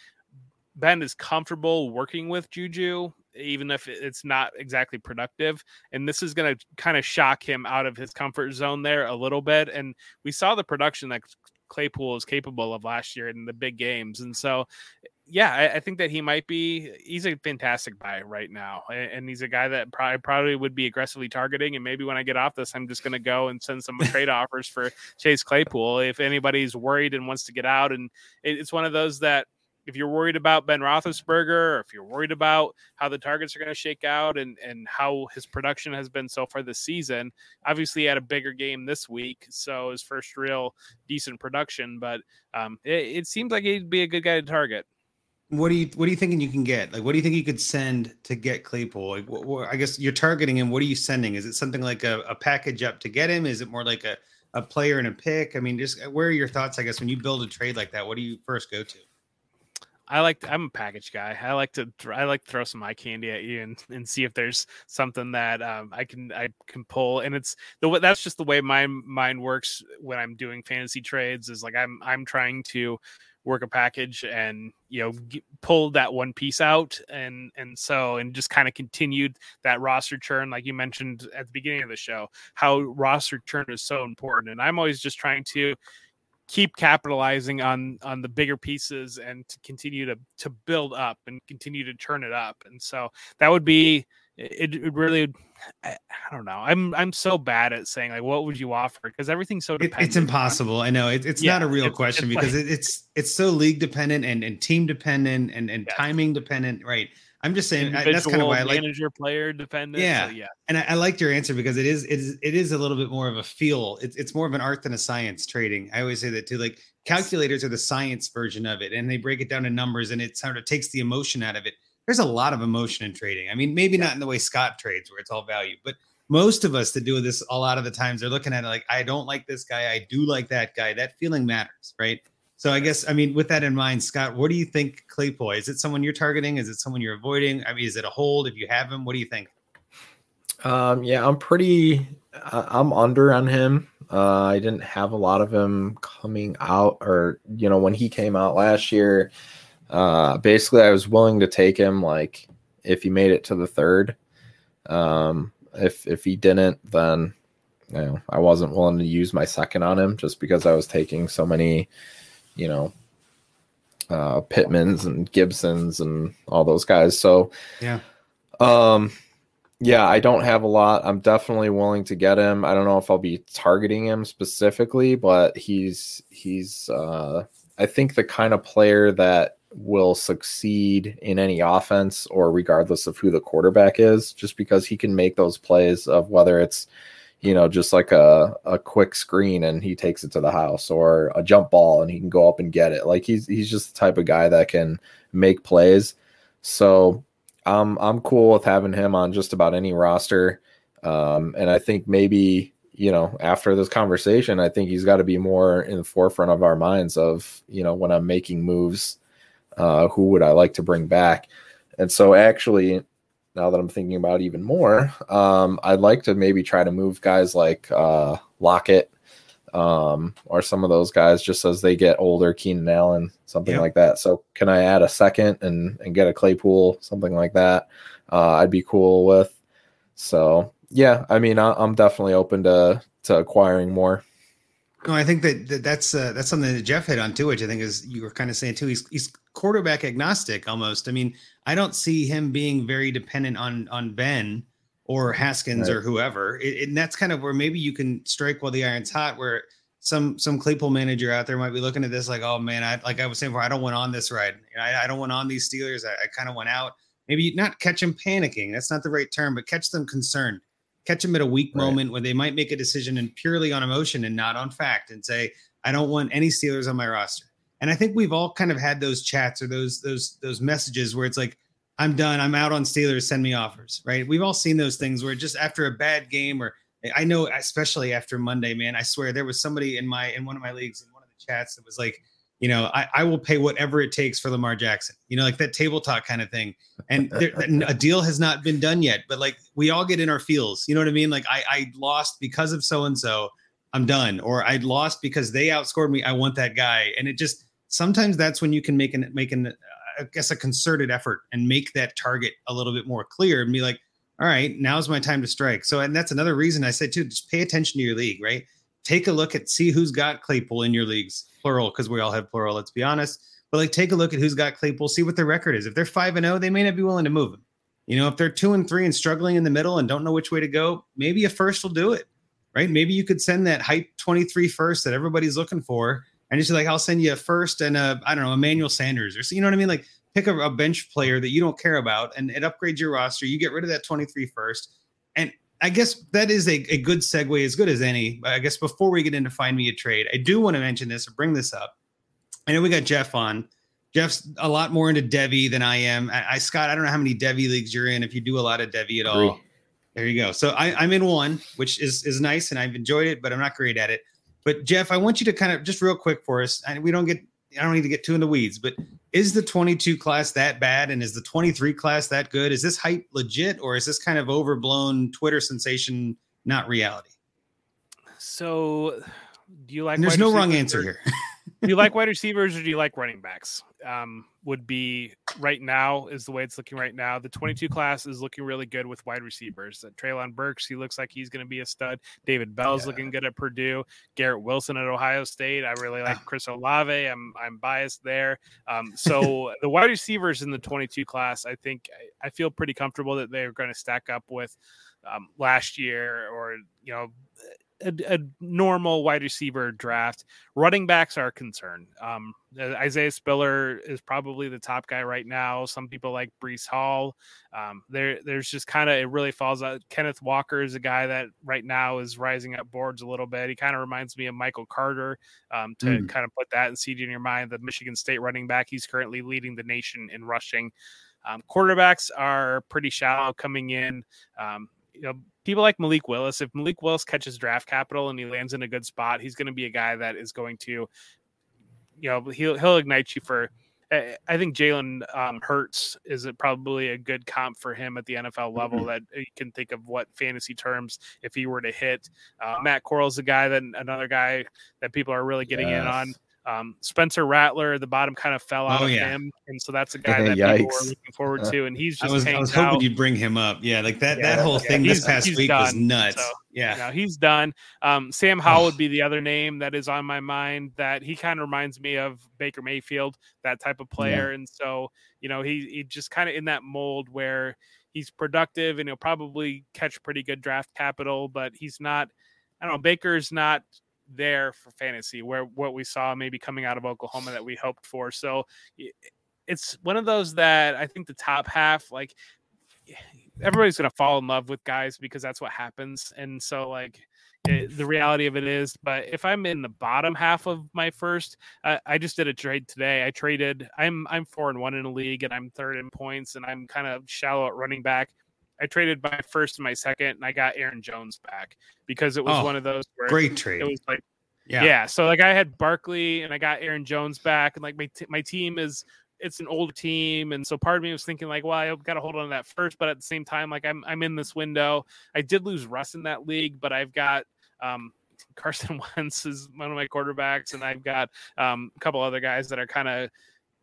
Speaker 3: Ben is comfortable working with Juju even if it's not exactly productive. And this is going to kind of shock him out of his comfort zone there a little bit. And we saw the production that Claypool is capable of last year in the big games. And so, yeah, I, I think that he might be, he's a fantastic buy right now. And, and he's a guy that probably, probably would be aggressively targeting. And maybe when I get off this, I'm just going to go and send some trade offers for Chase Claypool if anybody's worried and wants to get out. And it, it's one of those that, if you're worried about Ben Roethlisberger, or if you're worried about how the targets are going to shake out and and how his production has been so far this season, obviously he had a bigger game this week, so his first real decent production. But um, it, it seems like he'd be a good guy to target.
Speaker 1: What do you what are you thinking you can get? Like, what do you think you could send to get Claypool? Like, what, what, I guess you're targeting him. What are you sending? Is it something like a, a package up to get him? Is it more like a a player and a pick? I mean, just where are your thoughts? I guess when you build a trade like that, what do you first go to?
Speaker 3: I like to, I'm a package guy. I like to I like to throw some eye candy at you and, and see if there's something that um, I can I can pull. And it's the that's just the way my mind works when I'm doing fantasy trades. Is like I'm I'm trying to work a package and you know get, pull that one piece out and and so and just kind of continued that roster churn like you mentioned at the beginning of the show how roster churn is so important. And i'm always just trying to keep capitalizing on on the bigger pieces and to continue to to build up and continue to turn it up. And so that would be it, it really I, I, don't know i'm i'm so bad at saying like what would you offer because everything's so
Speaker 1: dependent it's impossible on, i know it, it's yeah, not a real question because like, it's it's so league dependent and, and team dependent and and yeah. timing dependent right I'm just saying I, that's kind of why I like
Speaker 3: manager player dependent.
Speaker 1: Yeah, so yeah. And I, I, liked your answer because it is it is it is a little bit more of a feel. It's it's more of an art than a science trading. I always say that too. Like calculators are the science version of it, and they break it down to numbers, and it sort of takes the emotion out of it. There's a lot of emotion in trading. I mean, maybe yeah. not in the way Scott trades, where it's all value, but most of us that do this a lot of the times they're looking at it like, I don't like this guy, I do like that guy. That feeling matters, right? So I guess I mean with that in mind, Scott, what do you think Claypool? Is it someone you're targeting? Is it someone you're avoiding? I mean, is it a hold if you have him? What do you think?
Speaker 2: Um, yeah, I'm pretty. I'm under on him. Uh, I didn't have a lot of him coming out, or you know, when he came out last year. Uh, basically, I was willing to take him like if he made it to the third. Um, if if he didn't, then you know, I wasn't willing to use my second on him just because I was taking so many you know, uh, Pittmans and Gibsons and all those guys. So,
Speaker 1: yeah.
Speaker 2: Um, yeah, I don't have a lot. I'm definitely willing to get him. I don't know if I'll be targeting him specifically, but he's he's uh I think the kind of player that will succeed in any offense or regardless of who the quarterback is, just because he can make those plays of whether it's you know, just like a, a quick screen and he takes it to the house or a jump ball and he can go up and get it. Like he's he's just the type of guy that can make plays. So I'm I'm cool with having him on just about any roster. Um, and I think maybe, you know, after this conversation, I think he's got to be more in the forefront of our minds of, you know, when I'm making moves, uh, who would I like to bring back? And so actually now that I'm thinking about even more, um, I'd like to maybe try to move guys like uh, Lockett um, or some of those guys just as they get older, Keenan Allen, something yep. like that. So can I add a second and, and get a Claypool, something like that? Uh, I'd be cool with. So yeah, I mean, I, am definitely open to to acquiring more.
Speaker 1: No, I think that, that that's uh, that's something that Jeff hit on too, which I think is you were kind of saying too. He's he's quarterback agnostic almost. I mean, I don't see him being very dependent on on Ben or Haskins right. or whoever. It, and that's kind of where maybe you can strike while the iron's hot. Where some some Claypool manager out there might be looking at this like, oh man, I like I was saying before, I don't want on this ride. I, I don't want on these Steelers. I, I kind of went out. Maybe not catch them panicking. That's not the right term, but catch them concerned. Catch them at a weak right. moment where they might make a decision and purely on emotion and not on fact and say, I don't want any Steelers on my roster. And I think we've all kind of had those chats or those those those messages where it's like, I'm done. I'm out on Steelers. Send me offers. Right. We've all seen those things where just after a bad game or I know, especially after Monday, man, I swear there was somebody in my in one of my leagues in one of the chats that was like, you know, I, I will pay whatever it takes for Lamar Jackson, you know, like that table talk kind of thing. And there, a deal has not been done yet, but like we all get in our feels, you know what I mean? Like I, I lost because of so and so, I'm done, or I lost because they outscored me. I want that guy, and it just sometimes that's when you can make an make an I guess a concerted effort and make that target a little bit more clear and be like, all right, now's my time to strike. So, and that's another reason I said too, just pay attention to your league, right? Take a look at see who's got Claypool in your leagues, plural, because we all have plural. Let's be honest. But like, take a look at who's got Claypool, see what their record is. If they're five and zero, oh, they may not be willing to move him. You know, if they're two and three and struggling in the middle and don't know which way to go, maybe a first will do it, right? Maybe you could send that hype 23 first that everybody's looking for, and just like, I'll send you a first and a I don't know, Emmanuel Sanders or so, you know what I mean? Like, pick a, a, bench player that you don't care about and it upgrades your roster. You get rid of that 23 first. And I guess that is a, a good segue, as good as any. I guess before we get into find me a trade, I do want to mention this or bring this up. I know we got Jeff on. Jeff's a lot more into Devy than I am. I, I Scott, I don't know how many Devy leagues you're in. If you do a lot of Devy at all, there you go. So I, I'm in one, which is is nice, and I've enjoyed it, but I'm not great at it. But Jeff, I want you to kind of just real quick for us, and we don't get I don't need to get too in the weeds, but is the 22 class that bad and is the 23 class that good? Is this hype legit or is this kind of overblown Twitter sensation, not reality?
Speaker 3: So, do you like?
Speaker 1: And there's no wrong answer here.
Speaker 3: do you like wide receivers or do you like running backs? Um, would be right now is the way it's looking right now. The 22 class is looking really good with wide receivers. Uh, Treylon Burks, he looks like he's going to be a stud. David Bell's yeah. looking good at Purdue. Garrett Wilson at Ohio State. I really like ah. Chris Olave. I'm I'm biased there. Um, so the wide receivers in the 22 class, I think I, I feel pretty comfortable that they're going to stack up with um, last year or you know a, a, normal wide receiver draft. Running backs are a concern. Um, Isaiah Spiller is probably the top guy right now. Some people like Breece Hall. Um, there, there's just kind of it really falls out. Kenneth Walker is a guy that right now is rising up boards a little bit. He kind of reminds me of Michael Carter. Um, to mm. kind of put that and seed in your mind, the Michigan State running back. He's currently leading the nation in rushing. Um, quarterbacks are pretty shallow coming in. Um, you know, people like Malik Willis. If Malik Willis catches draft capital and he lands in a good spot, he's going to be a guy that is going to, you know, he'll he'll ignite you for. I think Jalen um, Hurts is probably a good comp for him at the NFL level mm-hmm. that you can think of what fantasy terms if he were to hit. Uh, Matt Corral's a guy that another guy that people are really getting yes. in on. Um, Spencer Rattler, the bottom kind of fell out oh, of yeah. him, and so that's a guy that people were looking forward to. And he's just
Speaker 1: I was, I was hoping out. you'd bring him up. Yeah, like that yeah, that whole yeah, thing this past week done. was nuts. So, yeah,
Speaker 3: know, he's done. Um, Sam Howell would be the other name that is on my mind. That he kind of reminds me of Baker Mayfield, that type of player. And so you know, he he just kind of in that mold where he's productive and he'll probably catch pretty good draft capital, but he's not. I don't know. Baker's not there for fantasy where what we saw maybe coming out of Oklahoma that we hoped for. So it's one of those that I think the top half, like everybody's going to fall in love with guys because that's what happens. And so, like, it, the reality of it is, but if I'm in the bottom half of my first, uh, I just did a trade today. I traded. I'm I'm four and one in a league, and I'm third in points, and I'm kind of shallow at running back. I traded my first and my second, and I got Aaron Jones back because it was oh, one of those
Speaker 1: where great trade.
Speaker 3: It was like, yeah, yeah. So like I had Barkley and I got Aaron Jones back, and like my t- my team is it's an old team, and so part of me was thinking like, well, I got to hold on to that first, but at the same time, like I'm I'm in this window. I did lose Russ in that league, but I've got um Carson Wentz is one of my quarterbacks, and I've got um, a couple other guys that are kind of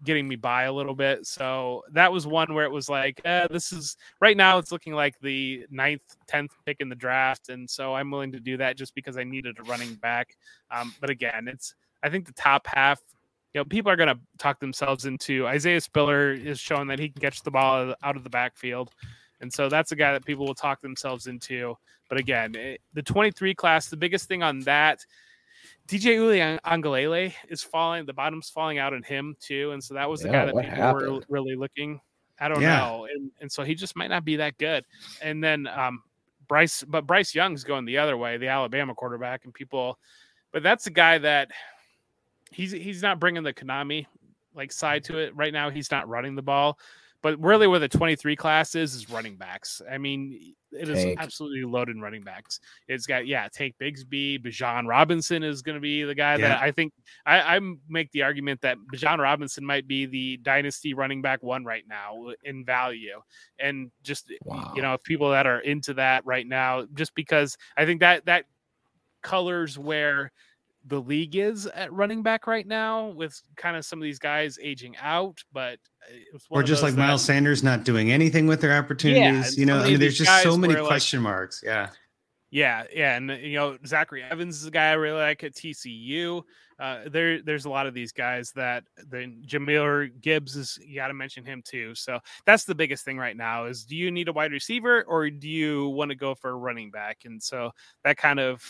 Speaker 3: getting me by a little bit. So that was one where it was like, eh, this is right now it's looking like the ninth, tenth pick in the draft, and so I'm willing to do that just because I needed a running back. Um, but again, it's I think the top half. You know, people are going to talk themselves into Isaiah Spiller is showing that he can catch the ball out of the backfield. And so that's a guy that people will talk themselves into. But again, it, the 23 class, the biggest thing on that DJ Uli Uiagalelei is falling. The bottom's falling out on him too, and so that was the yeah, guy that people happened? were really looking. I don't yeah. know, and and so he just might not be that good. And then um, Bryce, but Bryce Young's going the other way, the Alabama quarterback, and people, but that's a guy that he's he's not bringing the Konami like side to it right now. He's not running the ball, but really where the 23 class is is running backs. I mean, it is
Speaker 2: Tank.
Speaker 3: absolutely loaded in running backs. It's got yeah, Tank Bigsby, Bijan Robinson is going to be the guy
Speaker 1: Yeah.
Speaker 3: that I think I, I make the argument that Bijan Robinson might be the dynasty running back one right now in value, and just
Speaker 2: Wow.
Speaker 3: you know if people that are into that right now, just because I think that that colors where the league is at running back right now with kind of some of these guys aging out, but uh,
Speaker 1: Or just like
Speaker 3: that-
Speaker 1: Miles Sanders not doing anything with their opportunities.
Speaker 3: and
Speaker 1: you know, I mean, there's just so many
Speaker 3: where, like-
Speaker 1: question marks. Yeah.
Speaker 3: Yeah, yeah, and you know Zachary Evans is a guy I really like at TCU. Uh, there, there's a lot of these guys that then Jahmyr Gibbs is. You got to mention him too. So that's the biggest thing right now is do you need a wide receiver or do you want to go for a running back? And so that kind of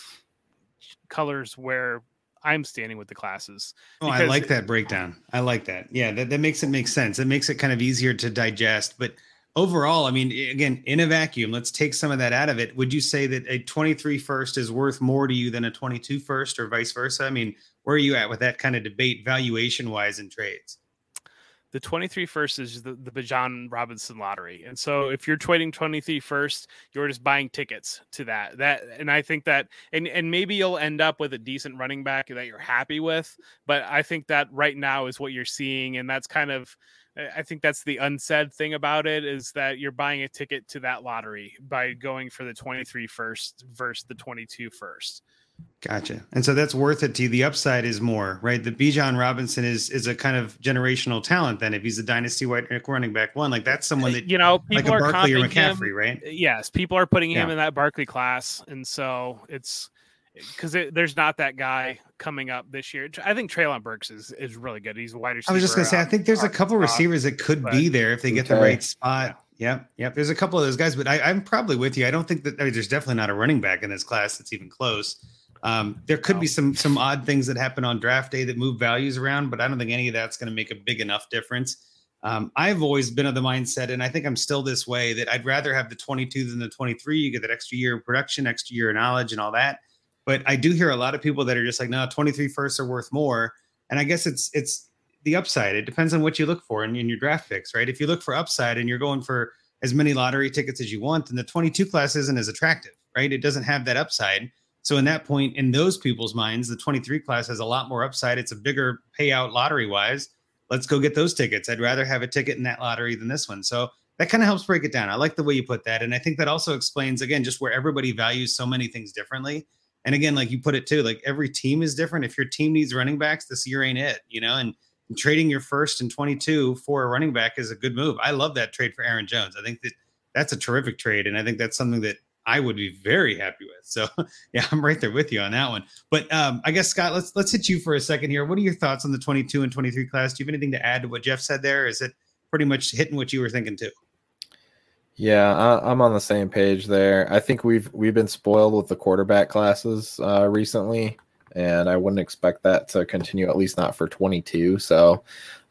Speaker 3: colors where I'm standing with the classes.
Speaker 1: Oh, I like that breakdown. I like that. Yeah, that, that makes it make sense. It makes it kind of easier to digest. But overall, I mean, again, in a vacuum, let's take some of that out of it. Would you say that a 23 first is worth more to you than a 22 first or vice versa? I mean, where are you at with that kind of debate valuation wise in trades?
Speaker 3: The 23 first is the, the Bijan Robinson lottery. And so if you're trading 23 first, you're just buying tickets to that. That and I think that and and maybe you'll end up with a decent running back that you're happy with, but I think that right now is what you're seeing and that's kind of I I think that's the unsaid thing about it is that you're buying a ticket to that lottery by mm. going for the 23 first versus the 22 first.
Speaker 1: Gotcha. And so that's worth it to you. The upside is more, right? The Bijan Robinson is is a kind of generational talent. Then, if he's a dynasty white running back one, like that's someone uh, that
Speaker 3: you know, people
Speaker 1: like a
Speaker 3: are
Speaker 1: Barkley or
Speaker 3: comping him.
Speaker 1: McCaffrey, right?
Speaker 3: Uh, yes, people are putting him
Speaker 1: Yeah.
Speaker 3: in that Barkley class, and so it's because it, there's not that guy coming up this year. I think Treylon Burks is is really good. He's a wide receiver.
Speaker 1: I was just gonna say, I
Speaker 3: uh,
Speaker 1: think there's a couple
Speaker 3: top.
Speaker 1: receivers that could
Speaker 3: but-
Speaker 1: be there if they get the right spot. Yep, yep. There's a couple of those guys, but I, I'm probably with you. I don't think that I mean, there's definitely not a running back in this class that's even close. Um, there could be some some odd things that happen on draft day that move values around, but I don't think any of that's going to make a big enough difference. Um, I've always been of the mindset, and I think I'm still this way, that I'd rather have the 22 than the 23. You get that extra year of production, extra year of knowledge, and all that. But I do hear a lot of people that are just like, no, 23 firsts are worth more. And I guess it's it's the upside. It depends on what you look for in, in your draft picks, right? If you look for upside and you're going for as many lottery tickets as you want, then the 22 class isn't as attractive, right? It doesn't have that upside. So in that point, in those people's minds, the 23 class has a lot more upside. It's a bigger payout lottery wise. Let's go get those tickets. I'd rather have a ticket in that lottery than this one. So that kind of helps break it down. I like the way you put that. And I think that also explains again just where everybody values so many things differently. And again, like you put it too, like every team is different. If your team needs running backs, this year ain't it, you know, and trading your first and 22 for a running back is a good move. I love that trade for Aaron Jones. I think that that's a terrific trade. And I think that's something that I would be very happy with. So yeah, I'm right there with you on that one. But um, I guess Scott, let's let's hit you for a second here. What are your thoughts on the 22 and 23 class? Do you have anything to add to what Jeff said there? Is it pretty much hitting what you were thinking too?
Speaker 2: Yeah, I, I'm on the same page there. I think we've we've been spoiled with the quarterback classes uh, recently, and I wouldn't expect that to continue at least not for 22. So,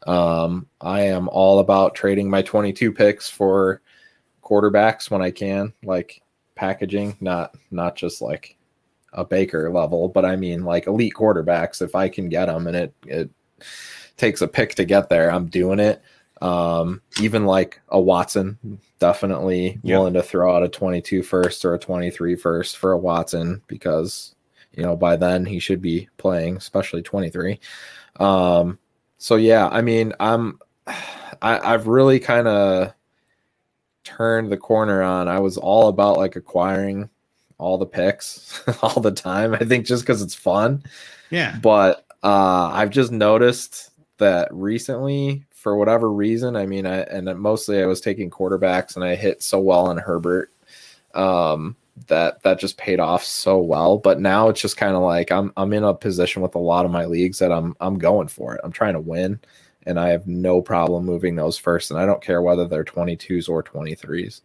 Speaker 2: um, I am all about trading my 22 picks for quarterbacks when I can, like packaging, not not just like a Baker level, but I mean like elite quarterbacks. If I can get them, and it it takes a pick to get there, I'm doing it. Um, even like a Watson, definitely
Speaker 1: Yeah.
Speaker 2: willing to throw out a 22 first or a 23 first for a Watson because you know by then he should be playing, especially 23. Um, so yeah, I mean, I'm I, I've really kind of turned the corner on. I was all about like acquiring all the picks all the time. I think just because it's fun
Speaker 1: Yeah.
Speaker 2: but uh, I've just noticed that recently, for whatever reason, I mean, I and mostly I was taking quarterbacks, and I hit so well on Herbert um, that that just paid off so well. But now it's just kind of like I'm I'm in a position with a lot of my leagues that I'm I'm going for it. I'm trying to win, and I have no problem moving those first, and I don't care whether they're 22s or 23s.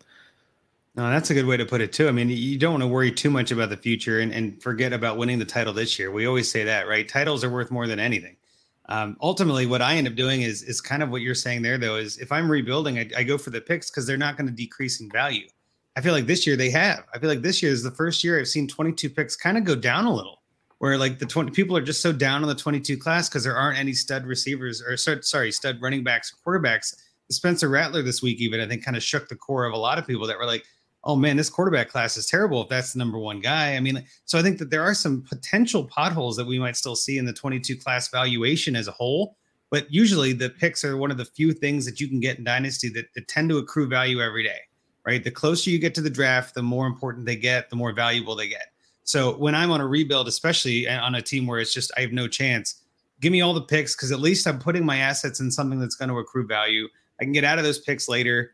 Speaker 1: No, that's a good way to put it too. I mean, you don't want to worry too much about the future and, and forget about winning the title this year. We always say that, right? Titles are worth more than anything. Um, ultimately, what I end up doing is is kind of what you're saying there, though. Is if I'm rebuilding, I, I go for the picks because they're not going to decrease in value. I feel like this year they have. I feel like this year is the first year I've seen 22 picks kind of go down a little, where like the 20 people are just so down on the 22 class because there aren't any stud receivers or sorry, stud running backs, quarterbacks. Spencer Rattler this week, even I think, kind of shook the core of a lot of people that were like, oh man, this quarterback class is terrible if that's the number one guy. I mean, so I think that there are some potential potholes that we might still see in the 22 class valuation as a whole. But usually the picks are one of the few things that you can get in Dynasty that, that tend to accrue value every day right? The closer you get to the draft, the more important they get, the more valuable they get. So when I'm on a rebuild, especially on a team where it's just I have no chance, give me all the picks because at least I'm putting my assets in something that's going to accrue value. I can get out of those picks later.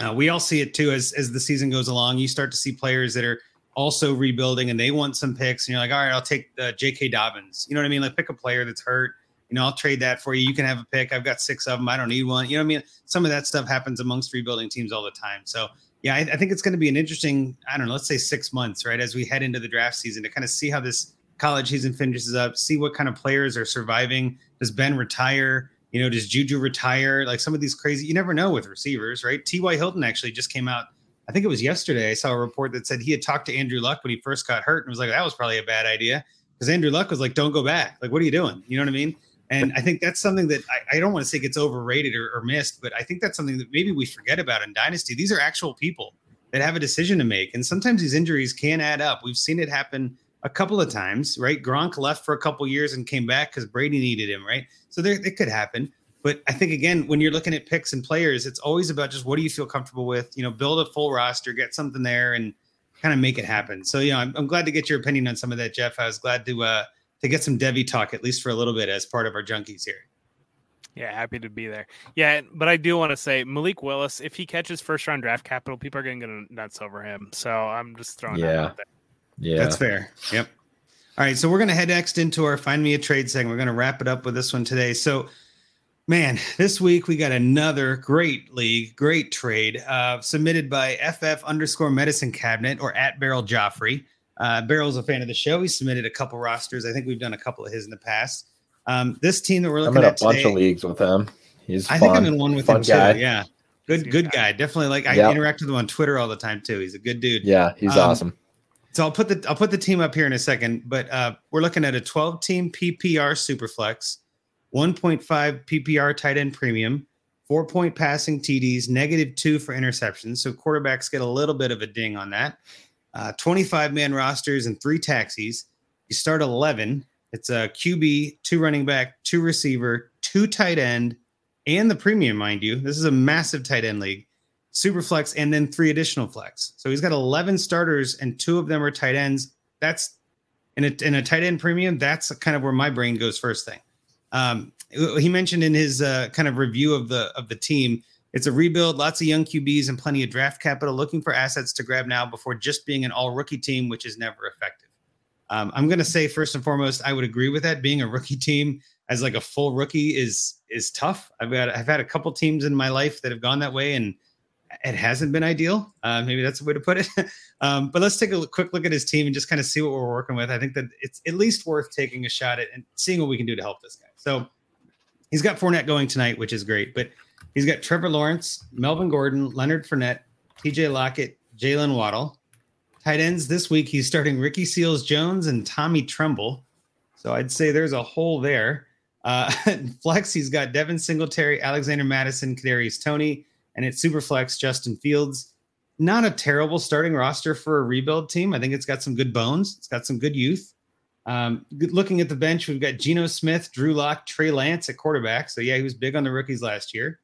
Speaker 1: Uh, we all see it too as as the season goes along. You start to see players that are also rebuilding and they want some picks, and you're like, all right, I'll take the J.K. Dobbins. You know what I mean? Like pick a player that's hurt. You know, I'll trade that for you. You can have a pick. I've got six of them. I don't need one. You know what I mean? Some of that stuff happens amongst rebuilding teams all the time. So yeah, I, I think it's going to be an interesting, I don't know, let's say six months, right? As we head into the draft season to kind of see how this college season finishes up, see what kind of players are surviving. Does Ben retire? You know, does Juju retire? Like some of these crazy, you never know with receivers, right? T.Y. Hilton actually just came out. I think it was yesterday. I saw a report that said he had talked to Andrew Luck when he first got hurt and was like, that was probably a bad idea. Because Andrew Luck was like, don't go back. Like, what are you doing? You know what I mean? And I think that's something that I, I don't want to say gets overrated or, or, missed, but I think that's something that maybe we forget about in Dynasty. These are actual people that have a decision to make. And sometimes these injuries can add up. We've seen it happen a couple of times, right? Gronk left for a couple years and came back because Brady needed him, right? So there, it could happen. But I think again, when you're looking at picks and players, it's always about just what do you feel comfortable with? You know, build a full roster, get something there, and kind of make it happen. So, you know, I'm, I'm glad to get your opinion on some of that, Jeff. I was glad to uh, to get some Devy talk at least for a little bit as part of our junkies here.
Speaker 3: Yeah, happy to be there. Yeah, but I do want to say Malik Willis, if he catches first round draft capital, people are going to go nuts over him. So I'm just throwing yeah. that out there.
Speaker 1: Yeah, that's fair. Yep. All right, so we're going to head next into our find me a trade segment. We're going to wrap it up with this one today. So, man, this week we got another great league, great trade uh, submitted by FF underscore medicine cabinet or at Barrel Joffrey. Uh, Barrel's a fan of the show. He submitted a couple rosters. I think we've done a couple of his in the past. Um, this team that we're looking
Speaker 2: I'm in
Speaker 1: at
Speaker 2: a bunch
Speaker 1: today,
Speaker 2: of leagues with him. He's
Speaker 1: I
Speaker 2: fun,
Speaker 1: think I'm in one with him
Speaker 2: guy.
Speaker 1: too. Yeah, good good guy. Definitely like I
Speaker 2: Yep.
Speaker 1: interact with him on Twitter all the time too. He's a good dude.
Speaker 2: Yeah, he's
Speaker 1: Um,
Speaker 2: awesome.
Speaker 1: So I'll put the I'll put the team up here in a second, but uh, we're looking at a 12 team PPR superflex, 1.5 PPR tight end premium, four point passing TDs, negative two for interceptions. So quarterbacks get a little bit of a ding on that. Uh, 25 man rosters and three taxis. You start 11. It's a QB, two running back, two receiver, two tight end, and the premium, mind you. This is a massive tight end league. Super flex, and then three additional flex. So he's got 11 starters, and two of them are tight ends. That's in a, in a tight end premium. That's kind of where my brain goes first thing. Um, he mentioned in his uh, kind of review of the of the team, it's a rebuild, lots of young QBs and plenty of draft capital, looking for assets to grab now before just being an all rookie team, which is never effective. Um, I'm going to say first and foremost, I would agree with that. Being a rookie team as like a full rookie is is tough. I've got I've had a couple teams in my life that have gone that way, and it hasn't been ideal. Uh, maybe that's the way to put it. um, but let's take a quick look at his team and just kind of see what we're working with. I think that it's at least worth taking a shot at and seeing what we can do to help this guy. So he's got Fournette going tonight, which is great. But he's got Trevor Lawrence, Melvin Gordon, Leonard Fournette, T.J. Lockett, Jaylen Waddle. Tight ends this week, he's starting Ricky Seals Jones and Tommy Tremble. So I'd say there's a hole there. Uh, flex, he's got Devin Singletary, Alexander Mattison, Kadarius Toney, and it's super flex Justin Fields. Not a terrible starting roster for a rebuild team. I think it's got some good bones. It's got some good youth. Um, looking at the bench, we've got Geno Smith, Drew Lock, Trey Lance at quarterback. So yeah, he was big on the rookies last year.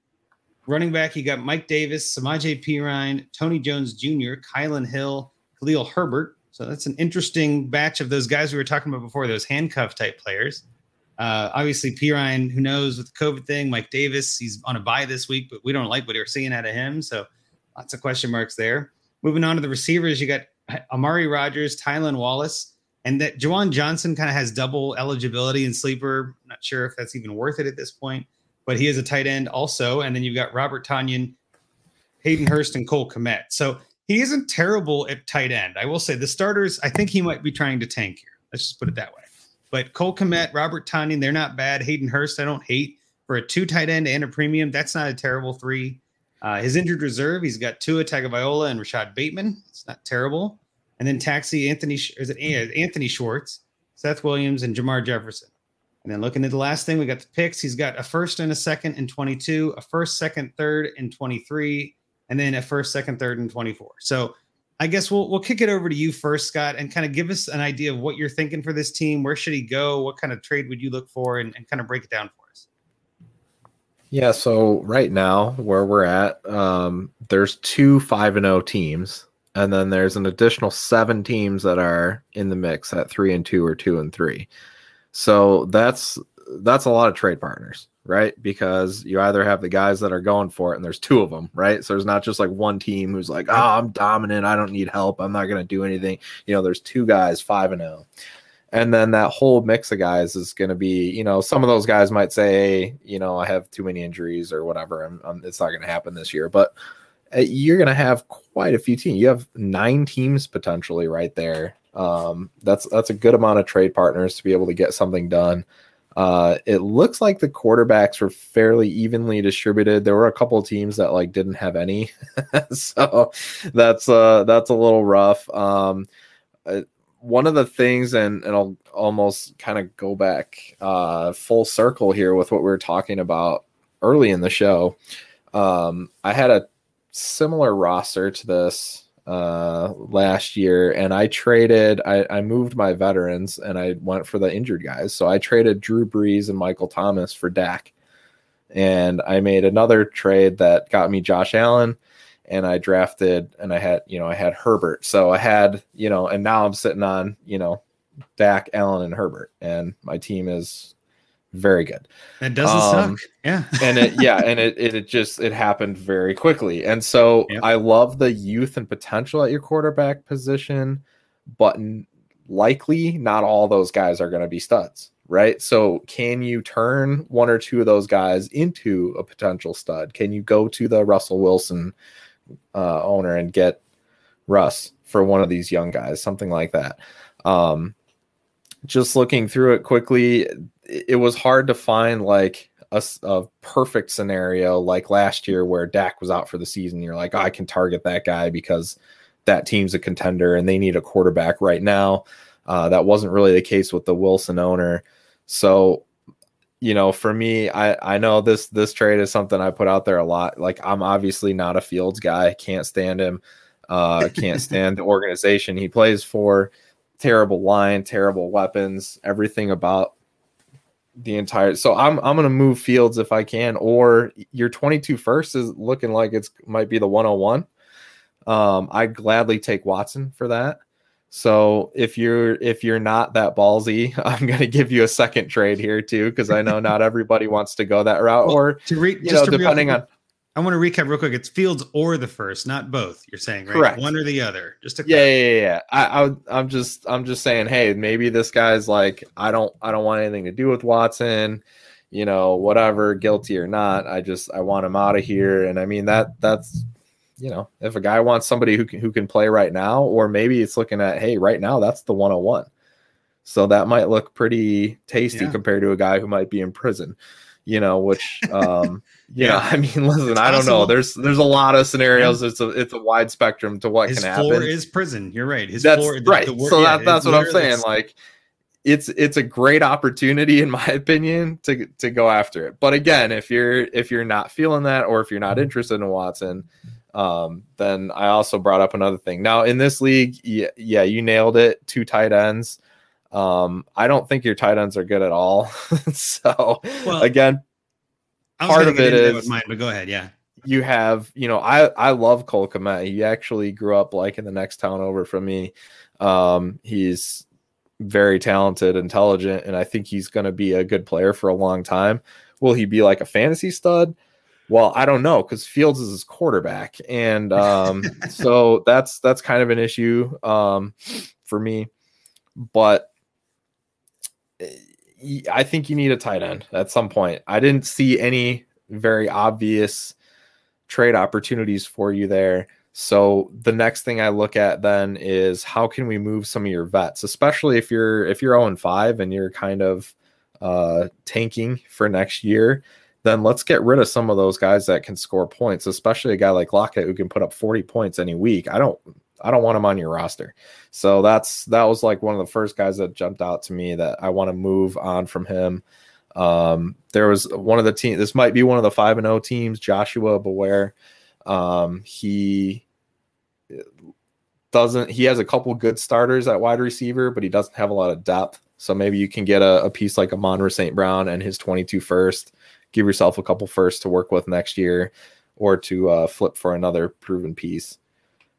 Speaker 1: Running back, you got Mike Davis, Samaje Perine, Tony Jones Jr., Kylin Hill, Khalil Herbert. So that's an interesting batch of those guys we were talking about before, those handcuff type players. Uh, obviously, Perine, who knows with the COVID thing, Mike Davis, he's on a bye this week, but we don't like what we're seeing out of him. So lots of question marks there. Moving on to the receivers, you got Amari Rogers, Tylan Wallace, and that Juwan Johnson kind of has double eligibility in sleeper. I'm not sure if that's even worth it at this point, but he is a tight end also. And then you've got Robert Tonyan, Hayden Hurst, and Cole Kmet. So he isn't terrible at tight end. I will say the starters, I think he might be trying to tank here. Let's just put it that way. But Cole Kmet, Robert Tonyan, they're not bad. Hayden Hurst, I don't hate for a two tight end and a premium. That's not a terrible three. Uh, his injured reserve, he's got Tua Tagovailoa and Rashod Bateman. It's not terrible. And then taxi Anthony, is it Anthony Schwartz, Seth Williams, and Jermar Jefferson. And then looking at the last thing, we got the picks. He's got a first and a second in 22, a first, second, third in 23, and then a first, second, third in 24. So I guess we'll we'll kick it over to you first, Scott, and kind of give us an idea of what you're thinking for this team. Where should he go? What kind of trade would you look for, and, and kind of break it down for us.
Speaker 2: Yeah, so right now where we're at, um, there's two five and zero oh teams, and then there's an additional seven teams that are in the mix at three and two or two and three. So that's that's a lot of trade partners right? Because you either have the guys that are going for it, and there's two of them, right? So there's not just like one team who's like, oh, I'm dominant. I don't need help. I'm not going to do anything. You know, there's two guys, five and zero. Oh. And then that whole mix of guys is going to be, you know, some of those guys might say, hey, you know, I have too many injuries or whatever. I'm, I'm, it's not going to happen this year. But uh, you're going to have quite a few teams. You have nine teams potentially right there. Um, that's that's a good amount of trade partners to be able to get something done. Uh, it looks like the quarterbacks were fairly evenly distributed. There were a couple teams that like didn't have any, so that's uh that's a little rough. Um, uh, one of the things, and and I'll almost kind of go back uh, full circle here with what we were talking about early in the show. Um, I had a similar roster to this uh last year and I traded I, I moved my veterans and I went for the injured guys. So I traded Drew Brees and Michael Thomas for Dak. And I made another trade that got me Josh Allen and I drafted and I had, you know, I had Herbert. So I had, you know, and now I'm sitting on, you know, Dak, Allen, and Herbert. And my team is very good.
Speaker 1: That doesn't um, suck. Yeah.
Speaker 2: and it yeah, and it, it, it just it happened very quickly. And so yep. I love the youth and potential at your quarterback position, but likely not all those guys are going to be studs, right? So can you turn one or two of those guys into a potential stud? Can you go to the Russell Wilson uh, owner and get Russ for one of these young guys, something like that? Um, just looking through it quickly, it was hard to find like a, a, perfect scenario like last year where Dak was out for the season. You're like, oh, I can target that guy because that team's a contender and they need a quarterback right now. Uh, that wasn't really the case with the Wilson owner. So, you know, for me, I I know this this trade is something I put out there a lot. Like I'm obviously not a Fields guy. Can't stand him. Uh, can't stand the organization he plays for. Terrible line, terrible weapons. Everything about the entire so I'm I'm gonna move Fields if I can, or your 22 first is looking like it's might be the 101. Um, I gladly take Watson for that. So if you're if you're not that ballsy, I'm gonna give you a second trade here too, because I know not everybody wants to go that route. Well, or to re- you know, depending on
Speaker 1: I want to recap real quick. It's Fields or the first, not both. You're saying right?
Speaker 2: Correct.
Speaker 1: One or the other. Just to
Speaker 2: yeah, yeah, yeah, yeah. I, I, I'm just, I'm just saying. Hey, maybe this guy's like, I don't, I don't want anything to do with Watson. You know, whatever, guilty or not. I just, I want him out of here. And I mean that, that's, you know, if a guy wants somebody who can, who can play right now, or maybe it's looking at, hey, right now that's the 101. So that might look pretty tasty yeah. compared to a guy who might be in prison you know, which um yeah, I mean, listen, it's I don't possible. know. There's there's a lot of scenarios. It's a it's a wide spectrum to what
Speaker 1: His
Speaker 2: can happen.
Speaker 1: His floor is prison. You're right. His
Speaker 2: that's
Speaker 1: floor,
Speaker 2: right. The, the, so yeah, that, that's what I'm saying. Like it's it's a great opportunity in my opinion to to go after it. But again, if you're if you're not feeling that or if you're not interested in Watson, um, then I also brought up another thing. Now in this league, yeah, yeah you nailed it. Two tight ends. Um, I don't think your tight ends are good at all. so well, again,
Speaker 1: part of it is mine, but go ahead. Yeah.
Speaker 2: You have, you know, I I love Cole Kmet. He actually grew up like in the next town over from me. Um, he's very talented, intelligent, and I think he's going to be a good player for a long time. Will he be like a fantasy stud? Well, I don't know because Fields is his quarterback, and um, so that's that's kind of an issue um, for me. But I think you need a tight end at some point. I didn't see any very obvious trade opportunities for you there. So the next thing I look at then is how can we move some of your vets, especially if you're if you're 0 and 5 and you're kind of uh, tanking for next year. then let's get rid of some of those guys that can score points, especially a guy like Lockett who can put up 40 points any week. I don't I don't want him on your roster. So that's that was like one of the first guys that jumped out to me that I want to move on from him. Um, there was one of the team. This might be one of the five and zero oh teams. Joshua Beware. Um, he doesn't. He has a couple good starters at wide receiver, but he doesn't have a lot of depth. So maybe you can get a, a piece like a Amon St. Brown and his 22 first. Give yourself a couple firsts to work with next year, or to uh, flip for another proven piece.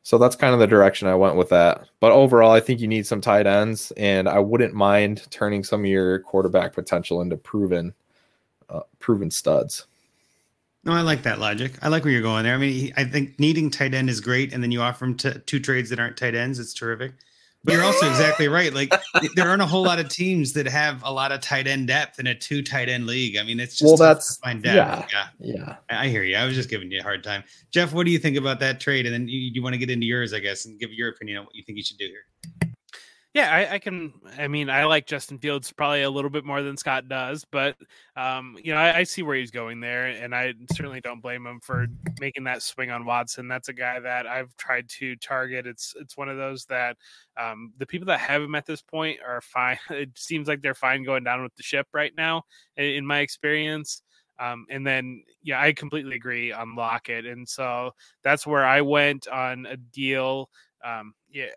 Speaker 2: So that's kind of the direction I went with that. But overall, I think you need some tight ends, and I wouldn't mind turning some of your quarterback potential into proven, uh, proven studs.
Speaker 1: No, I like that logic. I like where you're going there. I mean, I think needing tight end is great, and then you offer him two trades that aren't tight ends. It's terrific. But you're also exactly right. Like there aren't a whole lot of teams that have a lot of tight end depth in a two tight end league. I mean, it's just
Speaker 2: well, that's
Speaker 1: find
Speaker 2: depth.
Speaker 1: Yeah,
Speaker 2: yeah, yeah.
Speaker 1: I hear you. I was just giving you a hard time, Jeff. What do you think about that trade? And then you, you want to get into yours, I guess, and give your opinion on what you think you should do here.
Speaker 3: Yeah, I, I, can. I mean, I like Justin Fields probably a little bit more than Scott does, but um, you know, I, I, see where he's going there, and I certainly don't blame him for making that swing on Watson. That's a guy that I've tried to target. It's it's one of those that um, the people that have him at this point are fine. It seems like they're fine going down with the ship right now, in, my experience. Um, and then, yeah, I completely agree on Lockett, and so that's where I went on a deal. Um, yeah,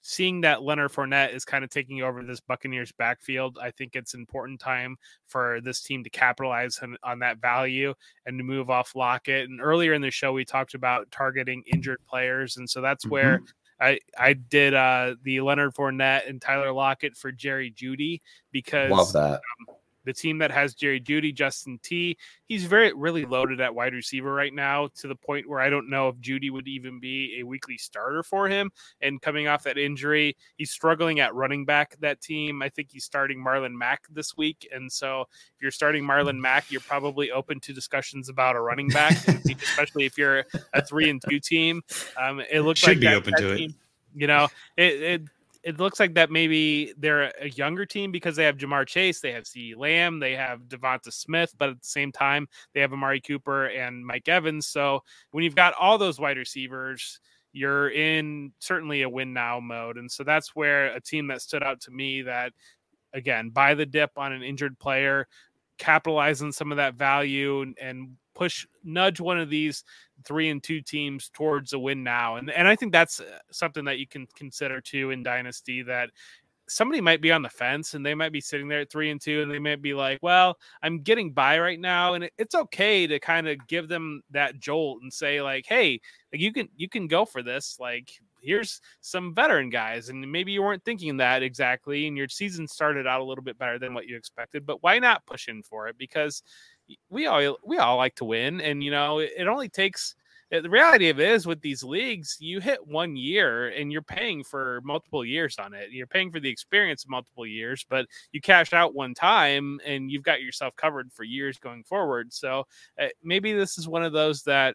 Speaker 3: seeing that Leonard Fournette is kind of taking over this Buccaneers backfield, I think it's important time for this team to capitalize on, on, that value and to move off Lockett. And earlier in the show, we talked about targeting injured players, and so that's mm-hmm. where I I did uh, the Leonard Fournette and Tyler Lockett for Jerry Jeudy because
Speaker 2: love that.
Speaker 3: Um, the team that has Jerry Jeudy, Justin T. He's very really loaded at wide receiver right now to the point where I don't know if Jeudy would even be a weekly starter for him. And coming off that injury, he's struggling at running back. That team, I think he's starting Marlon Mack this week, and so if you're starting Marlon Mack, you're probably open to discussions about a running back, especially if you're a three and two team. Um, it looks
Speaker 1: should
Speaker 3: like
Speaker 1: be
Speaker 3: that,
Speaker 1: open
Speaker 3: that
Speaker 1: to
Speaker 3: team,
Speaker 1: it.
Speaker 3: You know, it, it it looks like that maybe they're a younger team because they have Ja'Marr Chase, they have C. Lamb, they have DeVonta Smith, but at the same time, they have Amari Cooper and Mike Evans. So when you've got all those wide receivers, you're in certainly a win now mode. And so that's where a team that stood out to me that again, buy the dip on an injured player, capitalize on some of that value and, and push nudge one of these three and two teams towards a win now. And and I think that's uh, something that you can consider too in Dynasty that somebody might be on the fence and they might be sitting there at three and two and they might be like, well, I'm getting by right now. And it's okay to kind of give them that jolt and say, like, hey, like you can you can go for this. Like here's some veteran guys and maybe you weren't thinking that exactly and your season started out a little bit better than what you expected but why not push in for it because we all we all like to win, and you know it, it only takes. Eh, the reality of it is with these leagues, you hit one year and you're paying for multiple years on it. You're paying for the experience of multiple years, but you cash out one time and you've got yourself covered for years going forward. So uh, maybe this is one of those that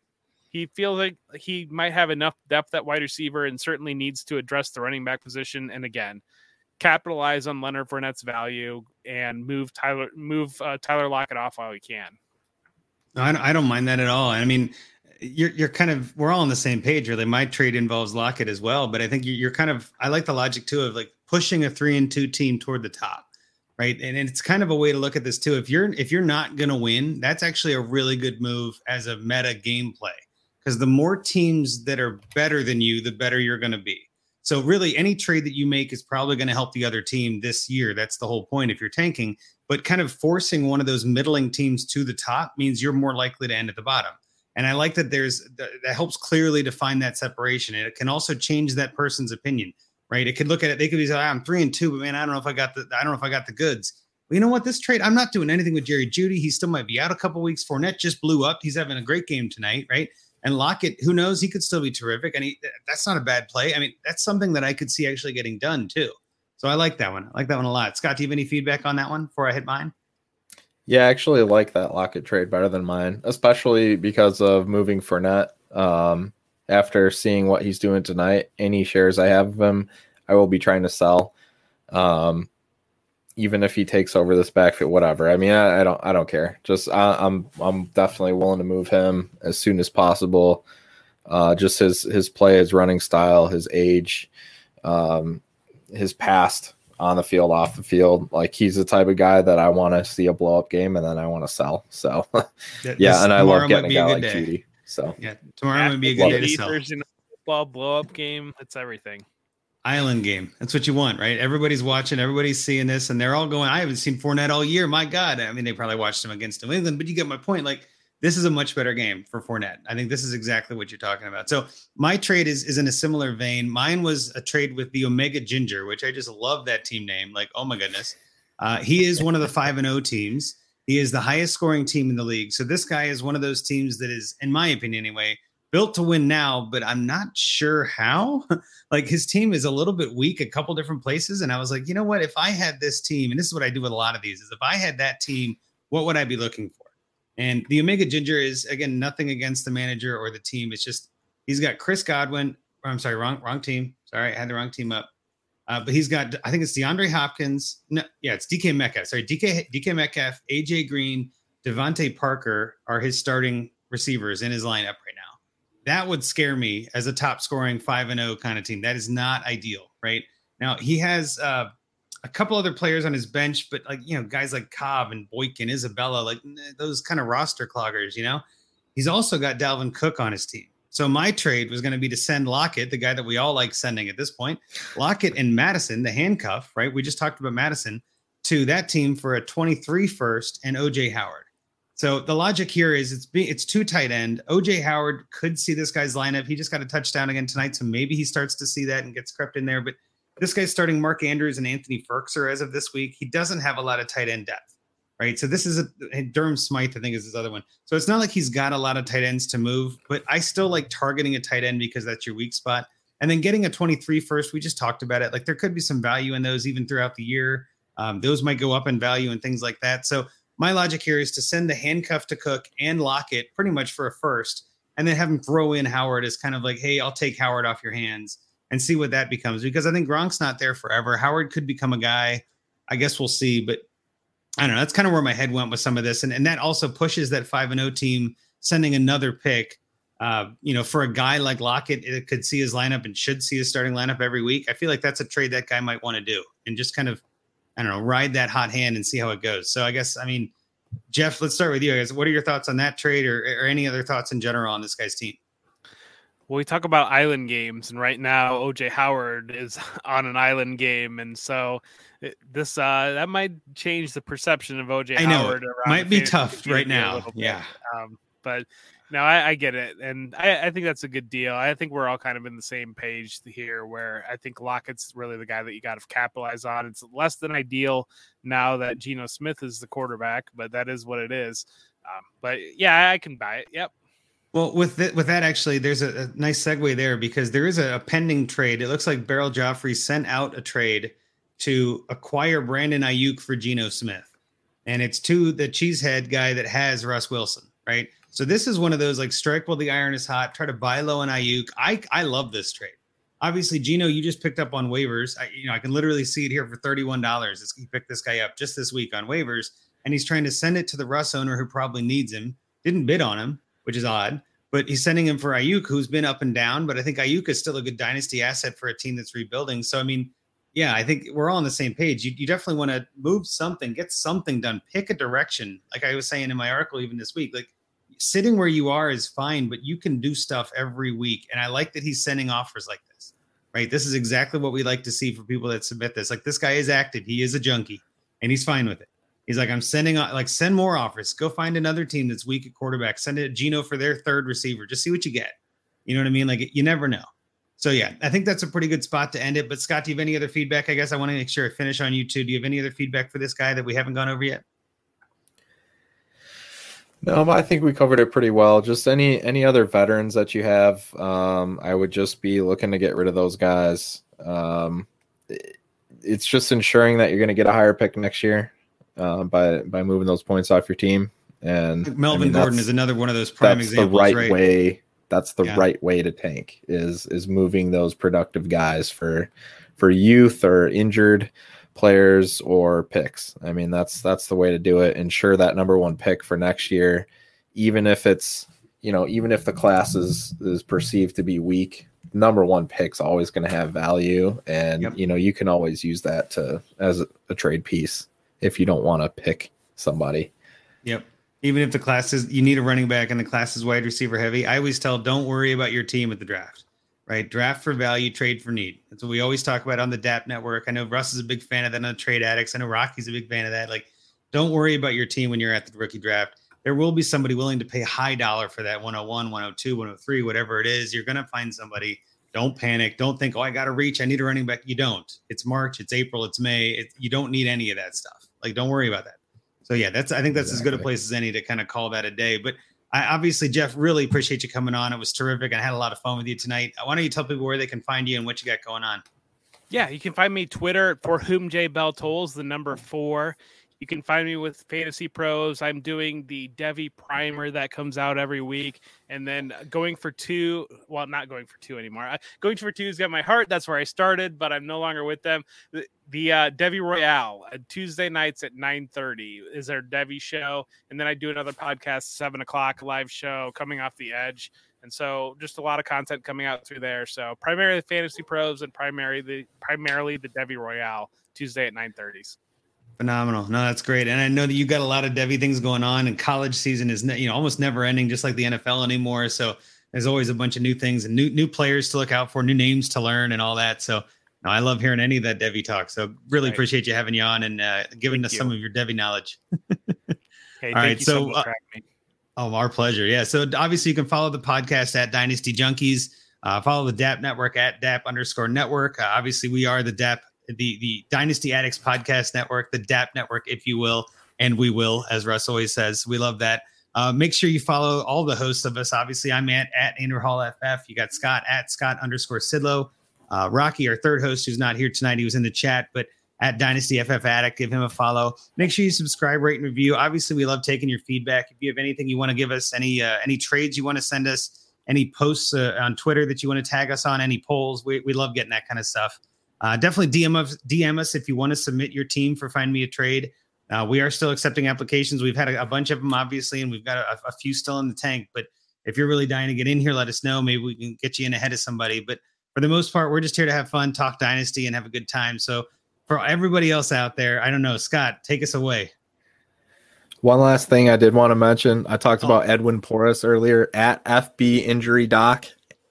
Speaker 3: he feels like he might have enough depth at wide receiver and certainly needs to address the running back position. And again, capitalize on Leonard Fournette's value and move Tyler move uh, Tyler Lockett off while we can.
Speaker 1: No, I don't, mind that at all. I mean, you're you're kind of we're all on the same page. Really, my trade involves Lockett as well, but I think you're kind of I like the logic too of like pushing a three and two team toward the top, right? And it's kind of a way to look at this too. If you're if you're not to win, that's actually a really good move as a meta gameplay because the more teams that are better than you, the better you're to be. So really, any trade that you make is probably going to help the other team this year. That's the whole point if you're tanking. But kind of forcing one of those middling teams to the top means you're more likely to end at the bottom. And I like that there's that helps clearly define that separation. And it can also change that person's opinion, right? It could look at it, they could be like, I'm three and two, but man, I don't know if I got the I don't know if I got the goods. Well, you know what? This trade, I'm not doing anything with Jerry Jeudy. He still might be out a couple weeks. Fournette just blew up. He's having a great game tonight, right? And Lockett, who knows, he could still be terrific. And he, that's not a bad play. I mean, that's something that I could see actually getting done too. So I like that one. I like that one a lot. Scott, do you have any feedback on that one before I hit mine?
Speaker 2: Yeah, I actually like that Lockett trade better than mine, especially because of moving Fournette. Um, after seeing what he's doing tonight, any shares I have of him, I will be trying to sell. Um, even if he takes over this backfield, whatever. I mean, I, I don't, I don't care. Just I, I'm, I'm definitely willing to move him as soon as possible. Uh, just his his play, his running style, his age, um, his past on the field, off the field. Like he's the type of guy that I want to see a blow up game and then I want to sell. So yeah, and I love getting a guy a like day. Jeudy. So
Speaker 1: yeah, tomorrow would be a good day to sell.
Speaker 3: Thursday football blow up game. It's everything.
Speaker 1: Island game. That's what you want, right? Everybody's watching, everybody's seeing this, and they're all going, I haven't seen Fournette all year. My God. I mean, they probably watched him against New England, but you get my point. Like, this is a much better game for Fournette. I think this is exactly what you're talking about. So my trade is is in a similar vein. Mine was a trade with the Omega Ginger, which I just love that team name. Like, oh my goodness. Uh, he is one of the five and O teams. He is the highest scoring team in the league. So this guy is one of those teams that is, in my opinion anyway, built to win now, but I'm not sure how. like his team is a little bit weak a couple different places. And I was like, you know what? If I had this team, and this is what I do with a lot of these, is if I had that team, what would I be looking for? And the Omega Ginger is again nothing against the manager or the team. It's just he's got Chris Godwin. I'm sorry, wrong wrong team. Sorry, I had the wrong team up. Uh, but he's got I think it's DeAndre Hopkins. No, yeah, it's DK Metcalf. Sorry, DK DK Metcalf, AJ Green, DeVante Parker are his starting receivers in his lineup right now that would scare me as a top scoring 5 and 0 kind of team. That is not ideal, right? Now, he has uh, a couple other players on his bench, but like, you know, guys like Cobb and Boykin, Isabella, like those kind of roster cloggers, you know? He's also got Dalvin Cook on his team. So my trade was going to be to send Lockett, the guy that we all like sending at this point, Lockett and Mattison, the handcuff, right? We just talked about Mattison to that team for a 23 first and OJ Howard. So the logic here is it's be, it's too tight end. OJ Howard could see this guy's lineup. He just got a touchdown again tonight, so maybe he starts to see that and gets crept in there. But this guy's starting Mark Andrews and Anthony Firkser as of this week. He doesn't have a lot of tight end depth, right? So this is a Durham Smythe, I think, is his other one. So it's not like he's got a lot of tight ends to move, but I still like targeting a tight end because that's your weak spot. And then getting a 23 first, we just talked about it. Like there could be some value in those even throughout the year. Um, those might go up in value and things like that. So my logic here is to send the handcuff to Cook and Lockett pretty much for a first, and then have him throw in Howard as kind of like, hey, I'll take Howard off your hands and see what that becomes. Because I think Gronk's not there forever. Howard could become a guy. I guess we'll see, but I don't know. That's kind of where my head went with some of this, and and that also pushes that five and O oh team sending another pick. Uh, you know, for a guy like Lockett, it could see his lineup and should see his starting lineup every week. I feel like that's a trade that guy might want to do and just kind of I don't know, ride that hot hand and see how it goes. So I guess, I mean, Jeff, let's start with you. guys. What are your thoughts on that trade or, or any other thoughts in general on this guy's team?
Speaker 3: Well, we talk about island games, and right now OJ Howard is on an island game, and so it, this uh, that might change the perception of OJ
Speaker 1: I
Speaker 3: know, Howard.
Speaker 1: might be tough right now. Yeah,
Speaker 3: um, but no, I, I, get it, and I, I, think that's a good deal. I think we're all kind of in the same page here, where I think Lockett's really the guy that you got to capitalize on. It's less than ideal now that Geno Smith is the quarterback, but that is what it is. Um, but yeah, I can buy it. Yep.
Speaker 1: Well, with th- with that, actually, there's a, a, nice segue there because there is a, a pending trade. It looks like Beryl Joffrey sent out a trade to acquire Brandon Aiyuk for Geno Smith, and it's to the cheesehead guy that has Russ Wilson, right? So this is one of those like strike while the iron is hot. Try to buy low on Aiyuk. I I love this trade. Obviously, Geno, you just picked up on waivers. I, you know, I can literally see it here for thirty-one dollars. He picked this guy up just this week on waivers, and he's trying to send it to the Russ owner who probably needs him. Didn't bid on him, which is odd, but he's sending him for Aiyuk, who's been up and down. But I think Aiyuk is still a good dynasty asset for a team that's rebuilding. So I mean, yeah, I think we're all on the same page. You, you definitely want to move something, get something done, pick a direction. Like I was saying in my article even this week, like sitting where you are is fine, but you can do stuff every week. And I like that he's sending offers like this, right? This is exactly what we like to see for people that submit this. Like this guy is active, he is a junkie, and he's fine with it. He's like, I'm sending like send more offers. Go find another team that's weak at quarterback. Send it Geno for their third receiver. Just see what you get. You know what I mean? Like you never know. So yeah, I think that's a pretty good spot to end it. But Scott, do you have any other feedback? I guess I want to make sure I finish on you too. Do you have any other feedback for this guy that we haven't gone over yet?
Speaker 2: No, I think we covered it pretty well. Just any any other veterans that you have, um, I would just be looking to get rid of those guys. Um, it's just ensuring that you're going to get a higher pick next year uh, by by moving those points off your team. And
Speaker 1: Melvin I mean, Gordon is another one of those prime
Speaker 2: that's
Speaker 1: examples.
Speaker 2: The right, right, way. That's the yeah. right way to tank is is moving those productive guys for for youth or injured players or picks. I mean, that's that's the way to do it. Ensure that number one pick for next year, even if it's you know, even if the class is is perceived to be weak, number one pick's always going to have value, and
Speaker 1: Yep.
Speaker 2: you know, you can always use that to as a, a trade piece if you don't want to pick somebody.
Speaker 1: Yep. Even if the class is you need a running back and the class is wide receiver heavy, I always tell don't worry about your team at the draft. Right? Draft for value, trade for need. That's what we always talk about on the DAP network. I know Russ is a big fan of that on the trade addicts. I know Rocky's a big fan of that. Like, don't worry about your team when you're at the rookie draft. There will be somebody willing to pay high dollar for that 101, 102, 103, whatever it is. You're gonna find somebody. Don't panic. Don't think, oh, I got to reach. I need a running back. You don't. It's March. It's April. It's May. It, you don't need any of that stuff. Like, don't worry about that. So yeah, that's I think that's as good a place as any to kind of call that a day. But I obviously, Jeff, really appreciate you coming on. It was terrific. I had a lot of fun with you tonight. Why don't you tell people where they can find you and what you got going on?
Speaker 3: Yeah, you can find me Twitter for whom J Bell tolls the number four. You can find me with Fantasy Pros. I'm doing the Devy primer that comes out every week, and then going for two. Well, not going for two anymore. I, going for two's got my heart. That's where I started, but I'm no longer with them. The, the uh, Devy Royale uh, Tuesday nights at 9:30 is our Devy show, and then I do another podcast seven o'clock live show coming off the edge. And so just a lot of content coming out through there. So primarily fantasy pros and primarily the primarily the Devy Royale Tuesday at 9:30s.
Speaker 1: Phenomenal. No, that's great. And I know that you got a lot of Devy things going on, and college season is ne- you know almost never ending, just like the NFL anymore. So there's always a bunch of new things and new new players to look out for, new names to learn, and all that. So no, I love hearing any of that Devy talk. So really
Speaker 3: Right.
Speaker 1: appreciate you having you on and uh, giving
Speaker 3: Thank
Speaker 1: us some of your Devy knowledge.
Speaker 3: Hey,
Speaker 1: All
Speaker 3: thank
Speaker 1: right,
Speaker 3: you
Speaker 1: so,
Speaker 3: so much
Speaker 1: uh,
Speaker 3: for having me.
Speaker 1: Oh, our pleasure. Yeah. So obviously you can follow the podcast at Dynasty Junkies. Uh, follow the DAP network at DAP underscore network. Uh, obviously, we are the DAP, the the Dynasty Addicts podcast network, the DAP network, if you will, and we will, as Russ always says. We love that. Uh, make sure you follow all the hosts of us. Obviously, I'm at at Andrew Hall FF. You got Scott at Scott underscore Sidlow. Uh, Rocky, our third host, who's not here tonight, he was in the chat, but at Dynasty FF Addict, give him a follow. Make sure you subscribe, rate, and review. Obviously, we love taking your feedback. If you have anything you want to give us, any uh, any trades you want to send us, any posts uh, on Twitter that you want to tag us on, any polls, we, we love getting that kind of stuff. Uh, definitely DM us, DM us if you want to submit your team for Find Me a Trade. Uh, we are still accepting applications. We've had a, a bunch of them, obviously, and we've got a, a few still in the tank. But if you're really dying to get in here, let us know. Maybe we can get you in ahead of somebody. But for the most part, we're just here to have fun, talk Dynasty, and have a good time. So for everybody else out there, I don't know, Scott, take us away.
Speaker 2: One last thing I did want to mention. I talked
Speaker 1: Oh.
Speaker 2: about Edwin Porras earlier at FB Injury Doc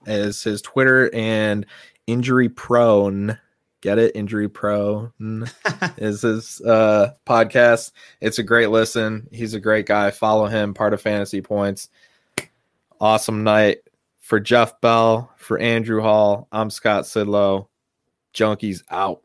Speaker 2: is his Twitter and Injury Prone. Get it? Injury pro is his uh, podcast. It's a great listen. He's a great guy. Follow him. Part of Fantasy Points. Awesome night for Jeff Bell, for Andrew Hall. I'm Scott Sidlow. Junkies out.